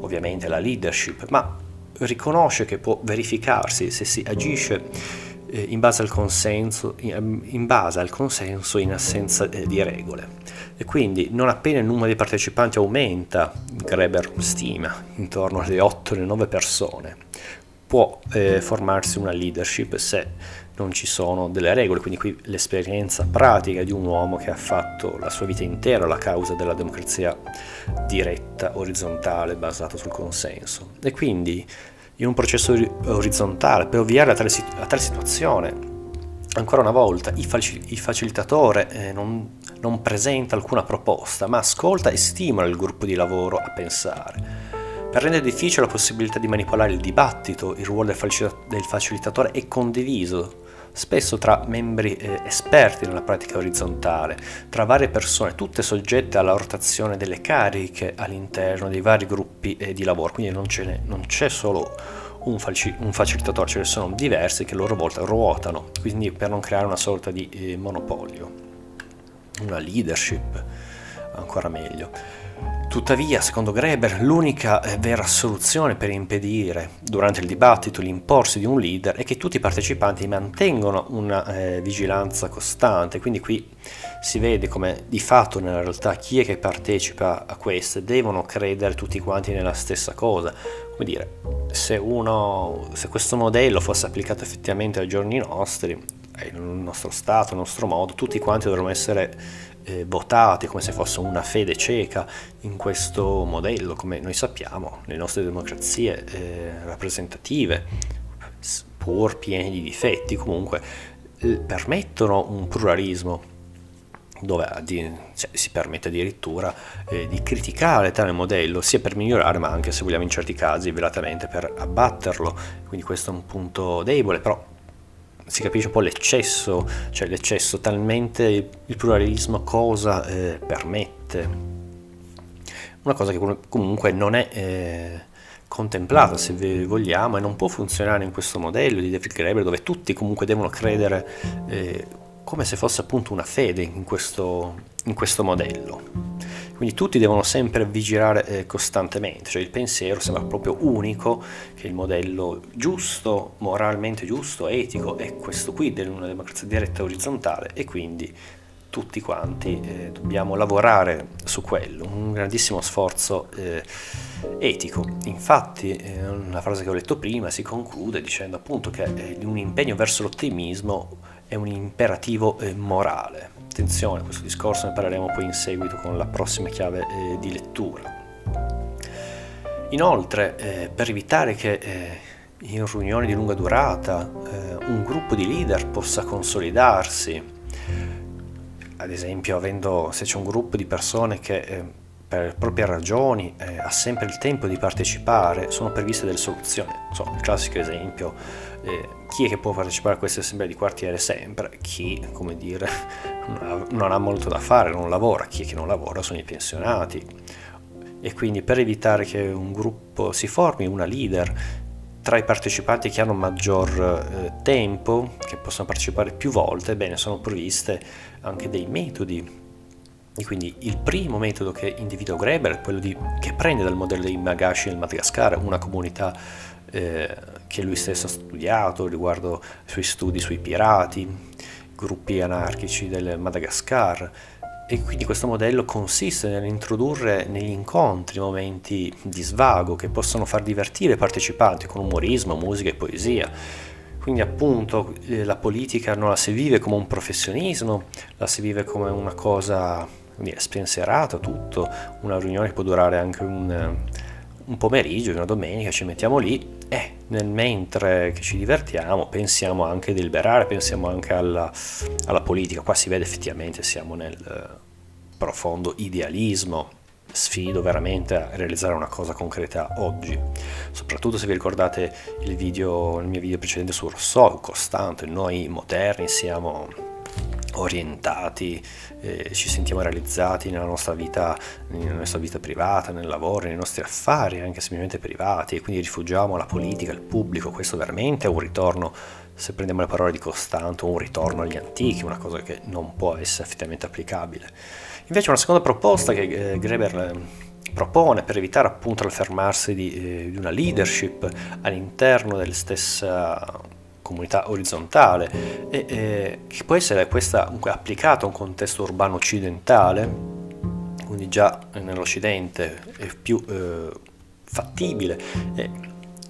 ovviamente la leadership, ma riconosce che può verificarsi se si agisce in, base al consenso, in base al consenso in assenza eh, di regole. E quindi non appena il numero di partecipanti aumenta, Greber stima intorno alle 8-9 persone, può eh, formarsi una leadership se non ci sono delle regole, quindi qui l'esperienza pratica di un uomo che ha fatto la sua vita intera la causa della democrazia diretta, orizzontale, basata sul consenso. E quindi in un processo orizzontale per ovviare a tale, a tale situazione. Ancora una volta, il, facilitatore eh, non, non presenta alcuna proposta, ma ascolta e stimola il gruppo di lavoro a pensare. Per rendere difficile la possibilità di manipolare il dibattito, il ruolo del, facilitatore è condiviso spesso tra membri eh, esperti nella pratica orizzontale, tra varie persone, tutte soggette alla rotazione delle cariche all'interno dei vari gruppi eh, di lavoro, quindi non, non c'è solo un, falci- un, facilitatore, ce ne sono diversi che a loro volta ruotano, quindi per non creare una sorta di eh, monopolio, una leadership, ancora meglio. Tuttavia, secondo Greber, l'unica eh, vera soluzione per impedire durante il dibattito l'imporsi di un leader è che tutti i partecipanti mantengono una eh, vigilanza costante, quindi qui si vede come di fatto nella realtà chi è che partecipa a queste devono credere tutti quanti nella stessa cosa. Come dire, se, uno, se questo modello fosse applicato effettivamente ai giorni nostri, il nostro stato, il nostro modo, tutti quanti dovremmo essere eh, votati come se fosse una fede cieca in questo modello, come noi sappiamo, le nostre democrazie eh, rappresentative, pur piene di difetti, comunque eh, permettono un pluralismo dove cioè, si permette addirittura eh, di criticare tale modello sia per migliorare ma anche se vogliamo in certi casi velatamente per abbatterlo. Quindi questo è un punto debole però si capisce un po' l'eccesso, cioè l'eccesso talmente il pluralismo cosa eh, permette. Una cosa che comunque non è eh, contemplata, se vogliamo, e non può funzionare in questo modello di David Graeber dove tutti comunque devono credere eh, come se fosse appunto una fede in questo, in questo modello. Quindi tutti devono sempre vigilare eh, costantemente, cioè il pensiero sembra proprio unico, che il modello giusto, moralmente giusto, etico è questo qui della democrazia diretta orizzontale e quindi tutti quanti eh, dobbiamo lavorare su quello, un grandissimo sforzo eh, etico. Infatti, eh, una frase che ho letto prima si conclude dicendo appunto che eh, un impegno verso l'ottimismo è un imperativo eh, morale. Attenzione, questo discorso ne parleremo poi in seguito con la prossima chiave eh, di lettura. Inoltre, eh, per evitare che eh, in riunioni di lunga durata eh, un gruppo di leader possa consolidarsi, ad esempio avendo, se c'è un gruppo di persone che eh, per proprie ragioni ha sempre il tempo di partecipare, sono previste delle soluzioni. Insomma, il classico esempio, eh, chi è che può partecipare a queste assemblee di quartiere sempre? Chi, come dire, non ha molto da fare, non lavora, chi è che non lavora sono i pensionati. E quindi per evitare che un gruppo si formi, una leader, tra i partecipanti che hanno maggior eh, tempo, che possono partecipare più volte, bene, sono previste anche dei metodi. E quindi il primo metodo che individua Greber è quello di, che prende dal modello dei Magashi del Madagascar, una comunità eh, che lui stesso ha studiato riguardo i suoi studi sui pirati, gruppi anarchici del Madagascar e quindi questo modello consiste nell'introdurre negli incontri momenti di svago che possono far divertire i partecipanti con umorismo, musica e poesia. quindi appunto eh, la politica non la si vive come un professionismo, la si vive come una cosa spensierata, tutto, una riunione che può durare anche un, un pomeriggio, una domenica, ci mettiamo lì e nel mentre che ci divertiamo pensiamo anche a deliberare, pensiamo anche alla, alla politica, qua si vede effettivamente siamo nel profondo idealismo, sfido veramente a realizzare una cosa concreta oggi. Soprattutto se vi ricordate il, video, il mio video precedente su Rousseau, costante, noi moderni siamo orientati, eh, ci sentiamo realizzati nella nostra, vita, nella nostra vita privata, nel lavoro, nei nostri affari, anche semplicemente privati, e quindi rifugiamo la politica, il pubblico, questo veramente è un ritorno, se prendiamo le parole di Costante, un ritorno agli antichi, una cosa che non può essere effettivamente applicabile. Invece una seconda proposta che eh, Greber eh, propone per evitare appunto l'affermarsi di, eh, di una leadership all'interno della stessa comunità orizzontale e eh, che può essere questa applicata a un contesto urbano occidentale, quindi già nell'Occidente è più eh, fattibile, è,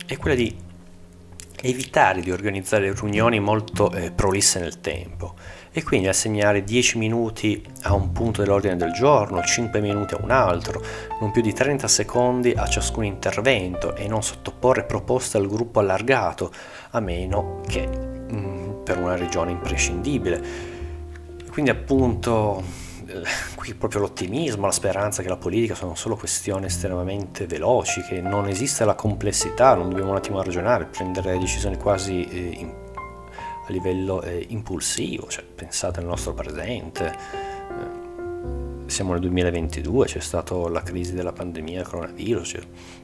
è quella di evitare di organizzare riunioni molto eh, prolisse nel tempo e quindi assegnare 10 minuti a un punto dell'ordine del giorno, 5 minuti a un altro, non più di 30 secondi a ciascun intervento e non sottoporre proposte al gruppo allargato, a meno che mh, mm, per una regione imprescindibile. Quindi appunto eh, qui proprio l'ottimismo, la speranza che la politica sono solo questioni estremamente veloci, che non esiste la complessità, non dobbiamo un attimo ragionare, prendere decisioni quasi eh, a livello eh, impulsivo, cioè, pensate al nostro presente, eh, siamo nel 2022, c'è stata la crisi della pandemia, del coronavirus, cioè,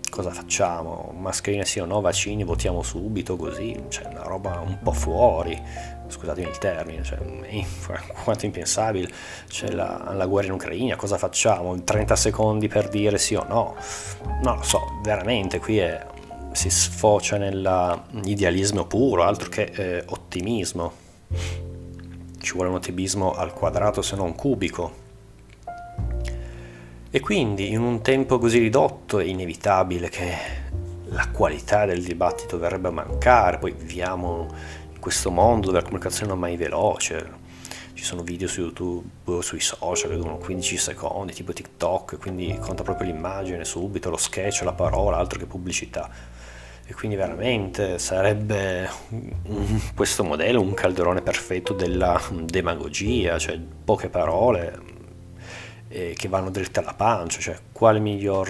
cosa facciamo? Mascherine sì o no, vaccini, votiamo subito così, cioè una roba un po' fuori, scusatemi il termine, cioè, quanto impensabile, c'è la, la, guerra in Ucraina, cosa facciamo? 30 secondi per dire sì o no? Non lo so, veramente qui è si sfocia nell'idealismo puro, altro che eh, ottimismo. Ci vuole un ottimismo al quadrato se non cubico. E quindi in un tempo così ridotto è inevitabile che la qualità del dibattito verrebbe a mancare, poi viviamo in questo mondo dove la comunicazione non è mai veloce, ci sono video su YouTube, sui social che durano 15 secondi, tipo TikTok, quindi conta proprio l'immagine subito, lo sketch, la parola, altro che pubblicità e quindi veramente sarebbe questo modello un calderone perfetto della demagogia, cioè poche parole eh, che vanno dritte alla pancia, cioè quale miglior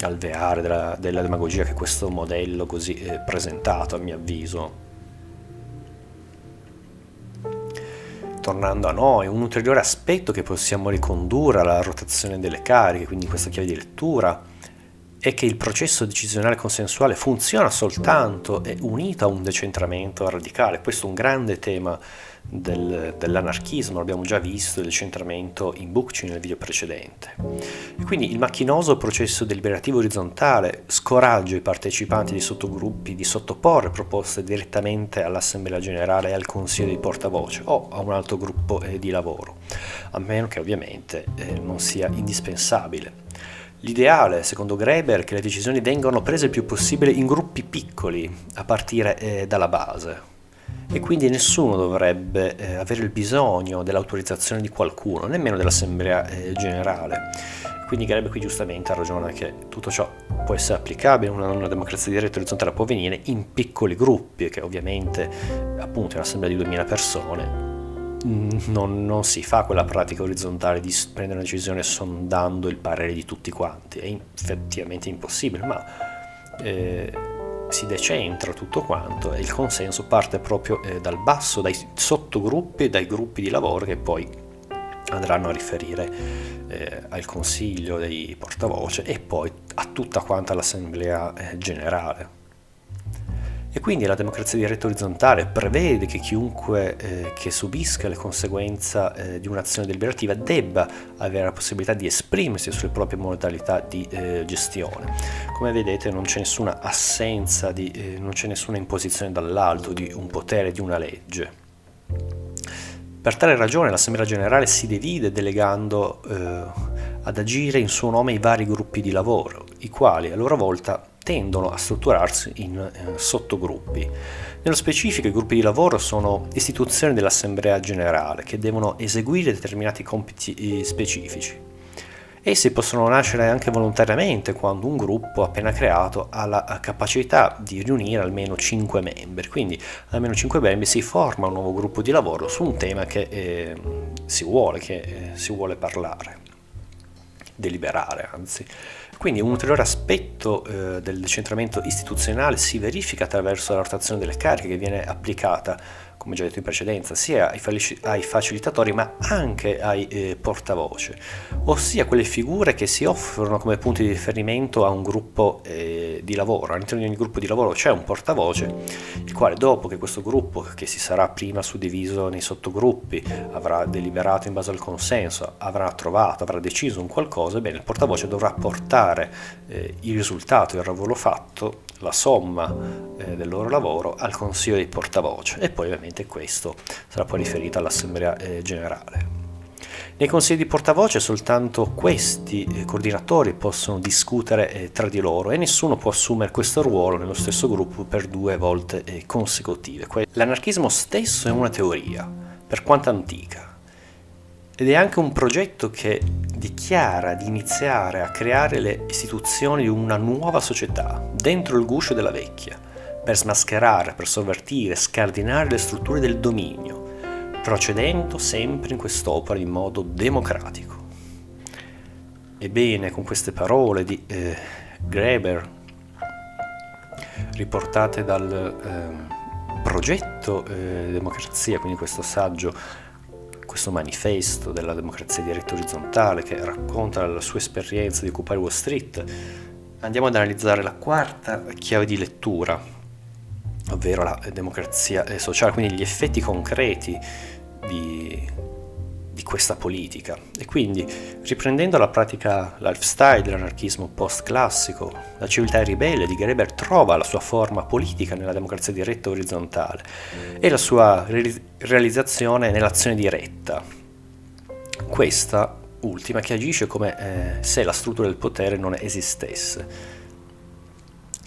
eh, alveare della, della, demagogia che questo modello così eh, presentato a mio avviso. Tornando a noi, un ulteriore aspetto che possiamo ricondurre alla rotazione delle cariche, quindi questa chiave di lettura, è che il processo decisionale consensuale funziona soltanto e unito a un decentramento radicale. Questo è un grande tema del, dell'anarchismo, l'abbiamo già visto, il decentramento in Bookchin nel video precedente. E quindi il macchinoso processo deliberativo orizzontale scoraggia i partecipanti di sottogruppi di sottoporre proposte direttamente all'Assemblea Generale e al Consiglio di portavoce o a un altro gruppo eh, di lavoro, a meno che ovviamente eh, non sia indispensabile. L'ideale, secondo Greber, è che le decisioni vengano prese il più possibile in gruppi piccoli, a partire eh, dalla base. E quindi nessuno dovrebbe eh, avere il bisogno dell'autorizzazione di qualcuno, nemmeno dell'assemblea eh, generale. Quindi Greber qui giustamente ragiona che tutto ciò può essere applicabile, una, una democrazia diretta orizzontale può avvenire in piccoli gruppi, che ovviamente appunto in un'assemblea di 2000 persone non, non, si fa quella pratica orizzontale di prendere una decisione sondando il parere di tutti quanti, è effettivamente impossibile, ma eh, si decentra tutto quanto e il consenso parte proprio eh, dal basso, dai sottogruppi dai gruppi di lavoro che poi andranno a riferire eh, al consiglio dei portavoce e poi a tutta quanta l'assemblea eh, generale. E quindi la democrazia diretta orizzontale prevede che chiunque eh, che subisca le conseguenze eh, di un'azione deliberativa debba avere la possibilità di esprimersi sulle proprie modalità di eh, gestione. Come vedete non c'è nessuna assenza, di, eh, non c'è nessuna imposizione dall'alto di un potere, di una legge. Per tale ragione l'Assemblea Generale si divide delegando eh, ad agire in suo nome i vari gruppi di lavoro, i quali a loro volta tendono a strutturarsi in eh, sottogruppi. Nello specifico i gruppi di lavoro sono istituzioni dell'Assemblea Generale che devono eseguire determinati compiti eh, specifici. Essi possono nascere anche volontariamente quando un gruppo appena creato ha la capacità di riunire almeno 5 membri, quindi almeno 5 membri si forma un nuovo gruppo di lavoro su un tema che eh, si vuole, che eh, si vuole parlare, deliberare anzi. Quindi un ulteriore aspetto eh, del decentramento istituzionale si verifica attraverso la rotazione delle cariche che viene applicata come già detto in precedenza, sia ai, facilitatori ma anche ai eh, portavoce, ossia quelle figure che si offrono come punti di riferimento a un gruppo eh, di lavoro. All'interno di ogni gruppo di lavoro c'è un portavoce, il quale dopo che questo gruppo, che si sarà prima suddiviso nei sottogruppi, avrà deliberato in base al consenso, avrà trovato, avrà deciso un qualcosa, bene, il portavoce dovrà portare eh, il risultato, il lavoro fatto la somma eh, del loro lavoro al consiglio dei portavoce e poi ovviamente questo sarà poi riferito all'assemblea eh, generale. Nei consigli di portavoce soltanto questi eh, coordinatori possono discutere eh, tra di loro e nessuno può assumere questo ruolo nello stesso gruppo per due volte eh, consecutive. L'anarchismo stesso è una teoria, per quanto antica, ed è anche un progetto che dichiara di iniziare a creare le istituzioni di una nuova società dentro il guscio della vecchia, per smascherare, per sovvertire, scardinare le strutture del dominio, procedendo sempre in quest'opera in modo democratico. Ebbene, con queste parole di eh, Greber, riportate dal eh, progetto eh, Democrazia, quindi questo saggio questo manifesto della democrazia diretta orizzontale che racconta la sua esperienza di occupare Wall Street, andiamo ad analizzare la quarta chiave di lettura, ovvero la democrazia sociale, quindi gli effetti concreti di, di questa politica. E quindi, riprendendo la pratica lifestyle dell'anarchismo post-classico, la civiltà ribelle di Greber trova la sua forma politica nella democrazia diretta orizzontale e la sua re- realizzazione nell'azione diretta. Questa ultima che agisce come eh, se la struttura del potere non esistesse.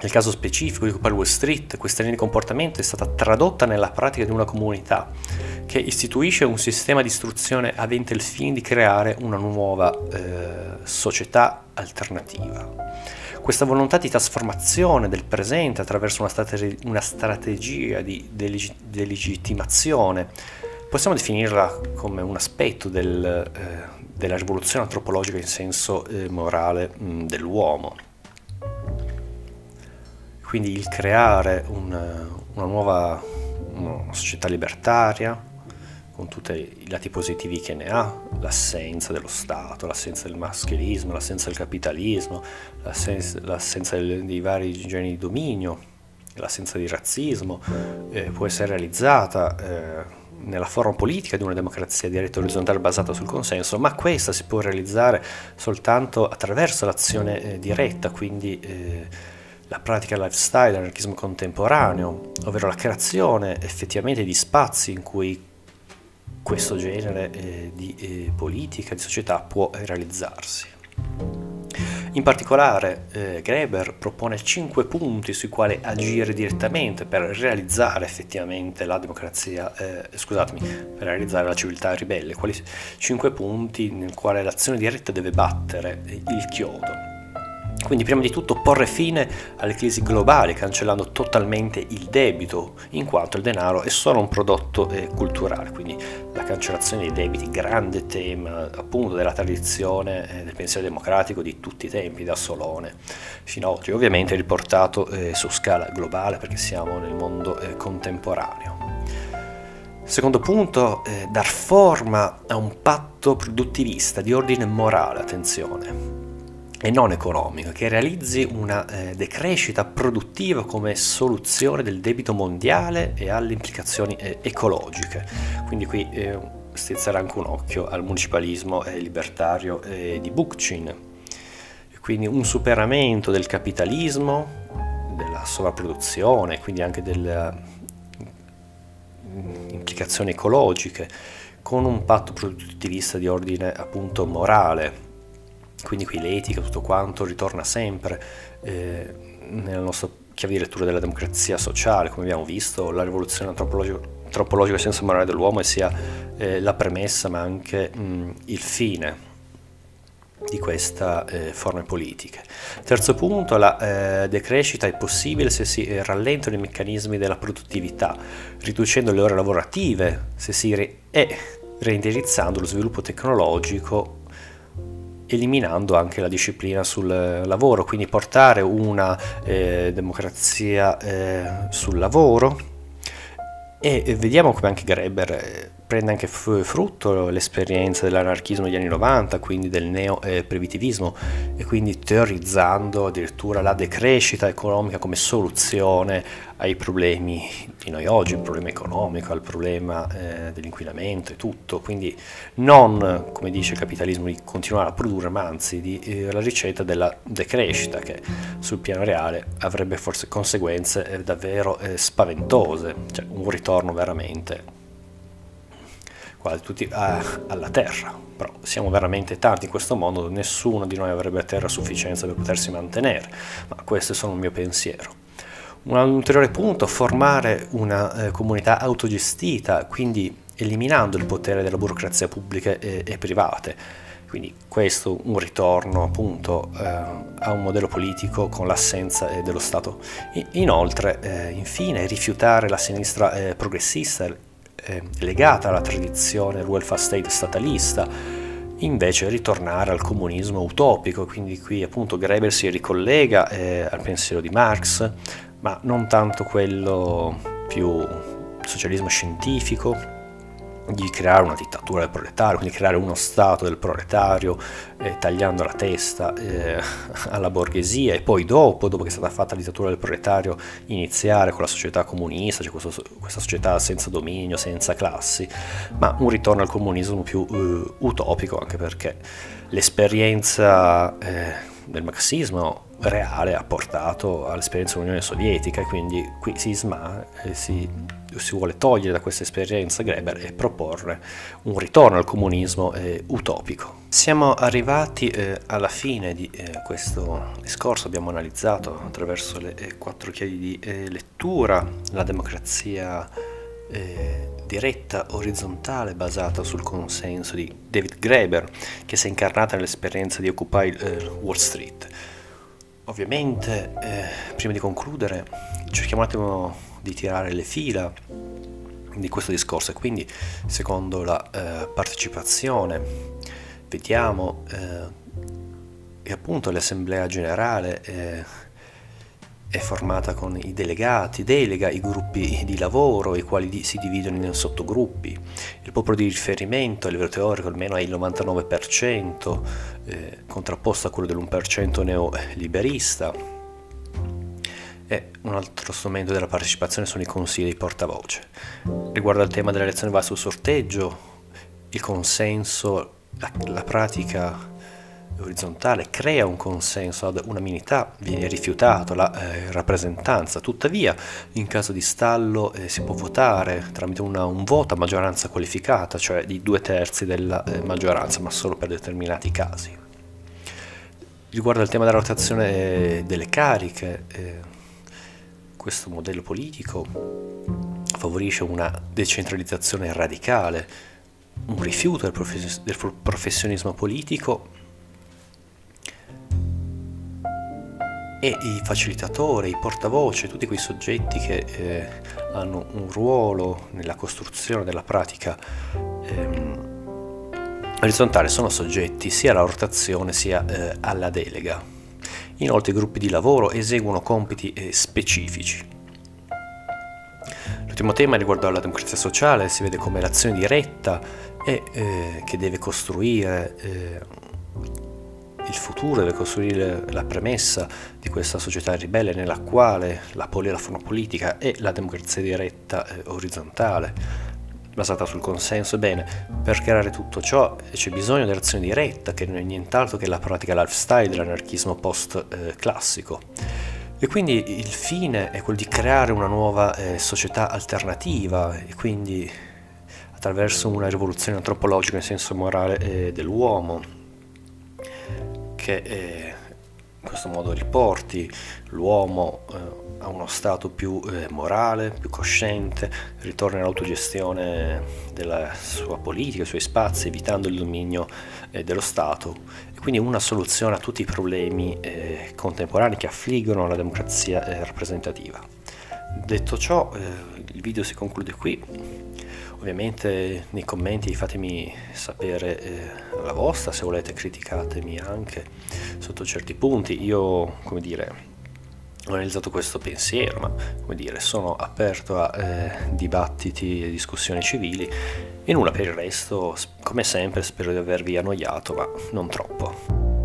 Nel caso specifico di occupare Wall Street, questa linea di comportamento è stata tradotta nella pratica di una comunità che istituisce un sistema di istruzione avente il fine di creare una nuova eh, società alternativa. Questa volontà di trasformazione del presente attraverso una, strate- una strategia di deleg- delegittimazione possiamo definirla come un aspetto del, eh, della rivoluzione antropologica in senso eh, morale mh, dell'uomo. Quindi il creare un, una nuova una società libertaria, con tutti i lati positivi che ne ha, l'assenza dello Stato, l'assenza del maschilismo, l'assenza del capitalismo, l'assenza, l'assenza dei vari generi di dominio, l'assenza di razzismo, eh, può essere realizzata eh, nella forma politica di una democrazia diretta orizzontale basata sul consenso, ma questa si può realizzare soltanto attraverso l'azione eh, diretta, quindi eh, la pratica lifestyle, l'anarchismo contemporaneo, ovvero la creazione effettivamente di spazi in cui questo genere eh, di eh, politica, di società può realizzarsi. In particolare eh, Greber propone cinque punti sui quali agire direttamente per realizzare effettivamente la democrazia, eh, scusatemi, per realizzare la civiltà ribelle, quali cinque punti nel quale l'azione diretta deve battere il chiodo. Quindi prima di tutto porre fine alle crisi globali cancellando totalmente il debito, in quanto il denaro è solo un prodotto eh, culturale, quindi la cancellazione dei debiti, grande tema appunto della tradizione eh, del pensiero democratico di tutti i tempi, da Solone fino ad oggi, ovviamente riportato eh, su scala globale perché siamo nel mondo eh, contemporaneo. Secondo punto, eh, dar forma a un patto produttivista di ordine morale, attenzione, e non economico, che realizzi una eh, decrescita produttiva come soluzione del debito mondiale e alle implicazioni eh, ecologiche. Quindi qui eh, strizzare anche un occhio al municipalismo libertario eh, di Bookchin. Quindi un superamento del capitalismo, della sovrapproduzione, quindi anche delle mm, implicazioni ecologiche, con un patto produttivista di ordine appunto morale quindi qui l'etica, tutto quanto ritorna sempre, eh, nella nostra chiave di lettura della democrazia sociale, come abbiamo visto, la rivoluzione antropologica, antropologica senza morale dell'uomo sia eh, la premessa ma anche mh, il fine di queste eh, forme politiche. Terzo punto, la eh, decrescita è possibile se si eh, rallentano i meccanismi della produttività, riducendo le ore lavorative se si re- e reindirizzando lo sviluppo tecnologico eliminando anche la disciplina sul lavoro, quindi portare una eh, democrazia eh, sul lavoro. E vediamo come anche Greber eh, prende anche frutto l'esperienza dell'anarchismo degli anni 90, quindi del neo-primitivismo e quindi teorizzando addirittura la decrescita economica come soluzione ai problemi di noi oggi, il problema economico, al problema eh, dell'inquinamento e tutto, quindi non, come dice il capitalismo, di continuare a produrre, ma anzi di, eh, la ricetta della decrescita che sul piano reale avrebbe forse conseguenze eh, davvero eh, spaventose, cioè un ritorno veramente quasi tutti a, alla terra, però siamo veramente tanti in questo mondo, nessuno di noi avrebbe terra a sufficienza per potersi mantenere, ma questo è solo il mio pensiero. Un ulteriore punto, formare una eh, comunità autogestita, quindi eliminando il potere della burocrazia pubblica e, e private. Quindi questo un ritorno appunto eh, a un modello politico con l'assenza eh, dello Stato. Inoltre, eh, infine, rifiutare la sinistra eh, progressista eh, legata alla tradizione welfare state statalista, invece ritornare al comunismo utopico, quindi qui appunto Greber si ricollega eh, al pensiero di Marx, ma non tanto quello più socialismo scientifico, di creare una dittatura del proletario, quindi creare uno Stato del proletario, eh, tagliando la testa eh, alla borghesia. E poi dopo, dopo che è stata fatta la dittatura del proletario, iniziare con la società comunista, cioè questo, questa società senza dominio, senza classi, ma un ritorno al comunismo più eh, utopico, anche perché l'esperienza eh, del marxismo reale ha portato all'esperienza dell'Unione Sovietica e quindi qui si, sma, eh, si, si, vuole togliere da questa esperienza Greber e proporre un ritorno al comunismo eh, utopico. Siamo arrivati eh, alla fine di eh, questo discorso, abbiamo analizzato attraverso le eh, quattro chiavi di eh, lettura la democrazia diretta orizzontale basata sul consenso di David Graeber che si è incarnata nell'esperienza di Occupy Wall Street. Ovviamente, eh, prima di concludere, cerchiamo un attimo di tirare le fila di questo discorso e quindi, secondo la eh, partecipazione, vediamo eh, che appunto l'Assemblea Generale eh, è formata con i delegati, delega i gruppi di lavoro, i quali si dividono in sottogruppi. Il popolo di riferimento a livello teorico almeno è il 99%, eh, contrapposto a quello dell'1% neoliberista. E un altro strumento della partecipazione sono i consigli di portavoce. Riguardo al tema dell'elezione base sul sorteggio, il consenso, la, la pratica orizzontale crea un consenso ad unanimità, viene rifiutato la eh, rappresentanza, tuttavia in caso di stallo eh, si può votare tramite una, un voto a maggioranza qualificata, cioè di due terzi della eh, maggioranza, ma solo per determinati casi. Riguardo al tema della rotazione eh, delle cariche, eh, questo modello politico favorisce una decentralizzazione radicale, un rifiuto del, profes- del professionismo politico e i facilitatori, i portavoce, tutti quei soggetti che eh, hanno un ruolo nella costruzione della pratica ehm, orizzontale sono soggetti sia alla rotazione sia eh, alla delega. Inoltre i gruppi di lavoro eseguono compiti eh, specifici. L'ultimo tema riguardo alla democrazia sociale si vede come l'azione diretta e eh, che deve costruire eh, il futuro deve costruire la premessa di questa società ribelle nella quale la, forma politica è la democrazia diretta eh, orizzontale, basata sul consenso. Bene, per creare tutto ciò c'è bisogno dell'azione diretta, che non è nient'altro che la pratica lifestyle dell'anarchismo post-classico. E quindi il fine è quello di creare una nuova eh, società alternativa e quindi attraverso una rivoluzione antropologica nel senso morale eh, dell'uomo che eh, in questo modo riporti l'uomo eh, a uno stato più eh, morale, più cosciente, ritorni all'autogestione della sua politica, dei suoi spazi, evitando il dominio eh, dello Stato. E quindi una soluzione a tutti i problemi eh, contemporanei che affliggono la democrazia eh, rappresentativa. Detto ciò, eh, il video si conclude qui. Ovviamente nei commenti fatemi sapere eh, la vostra, se volete criticatemi anche sotto certi punti. Io, come dire, ho analizzato questo pensiero, ma come dire, sono aperto a eh, dibattiti e discussioni civili e nulla per il resto, come sempre spero di avervi annoiato, ma non troppo.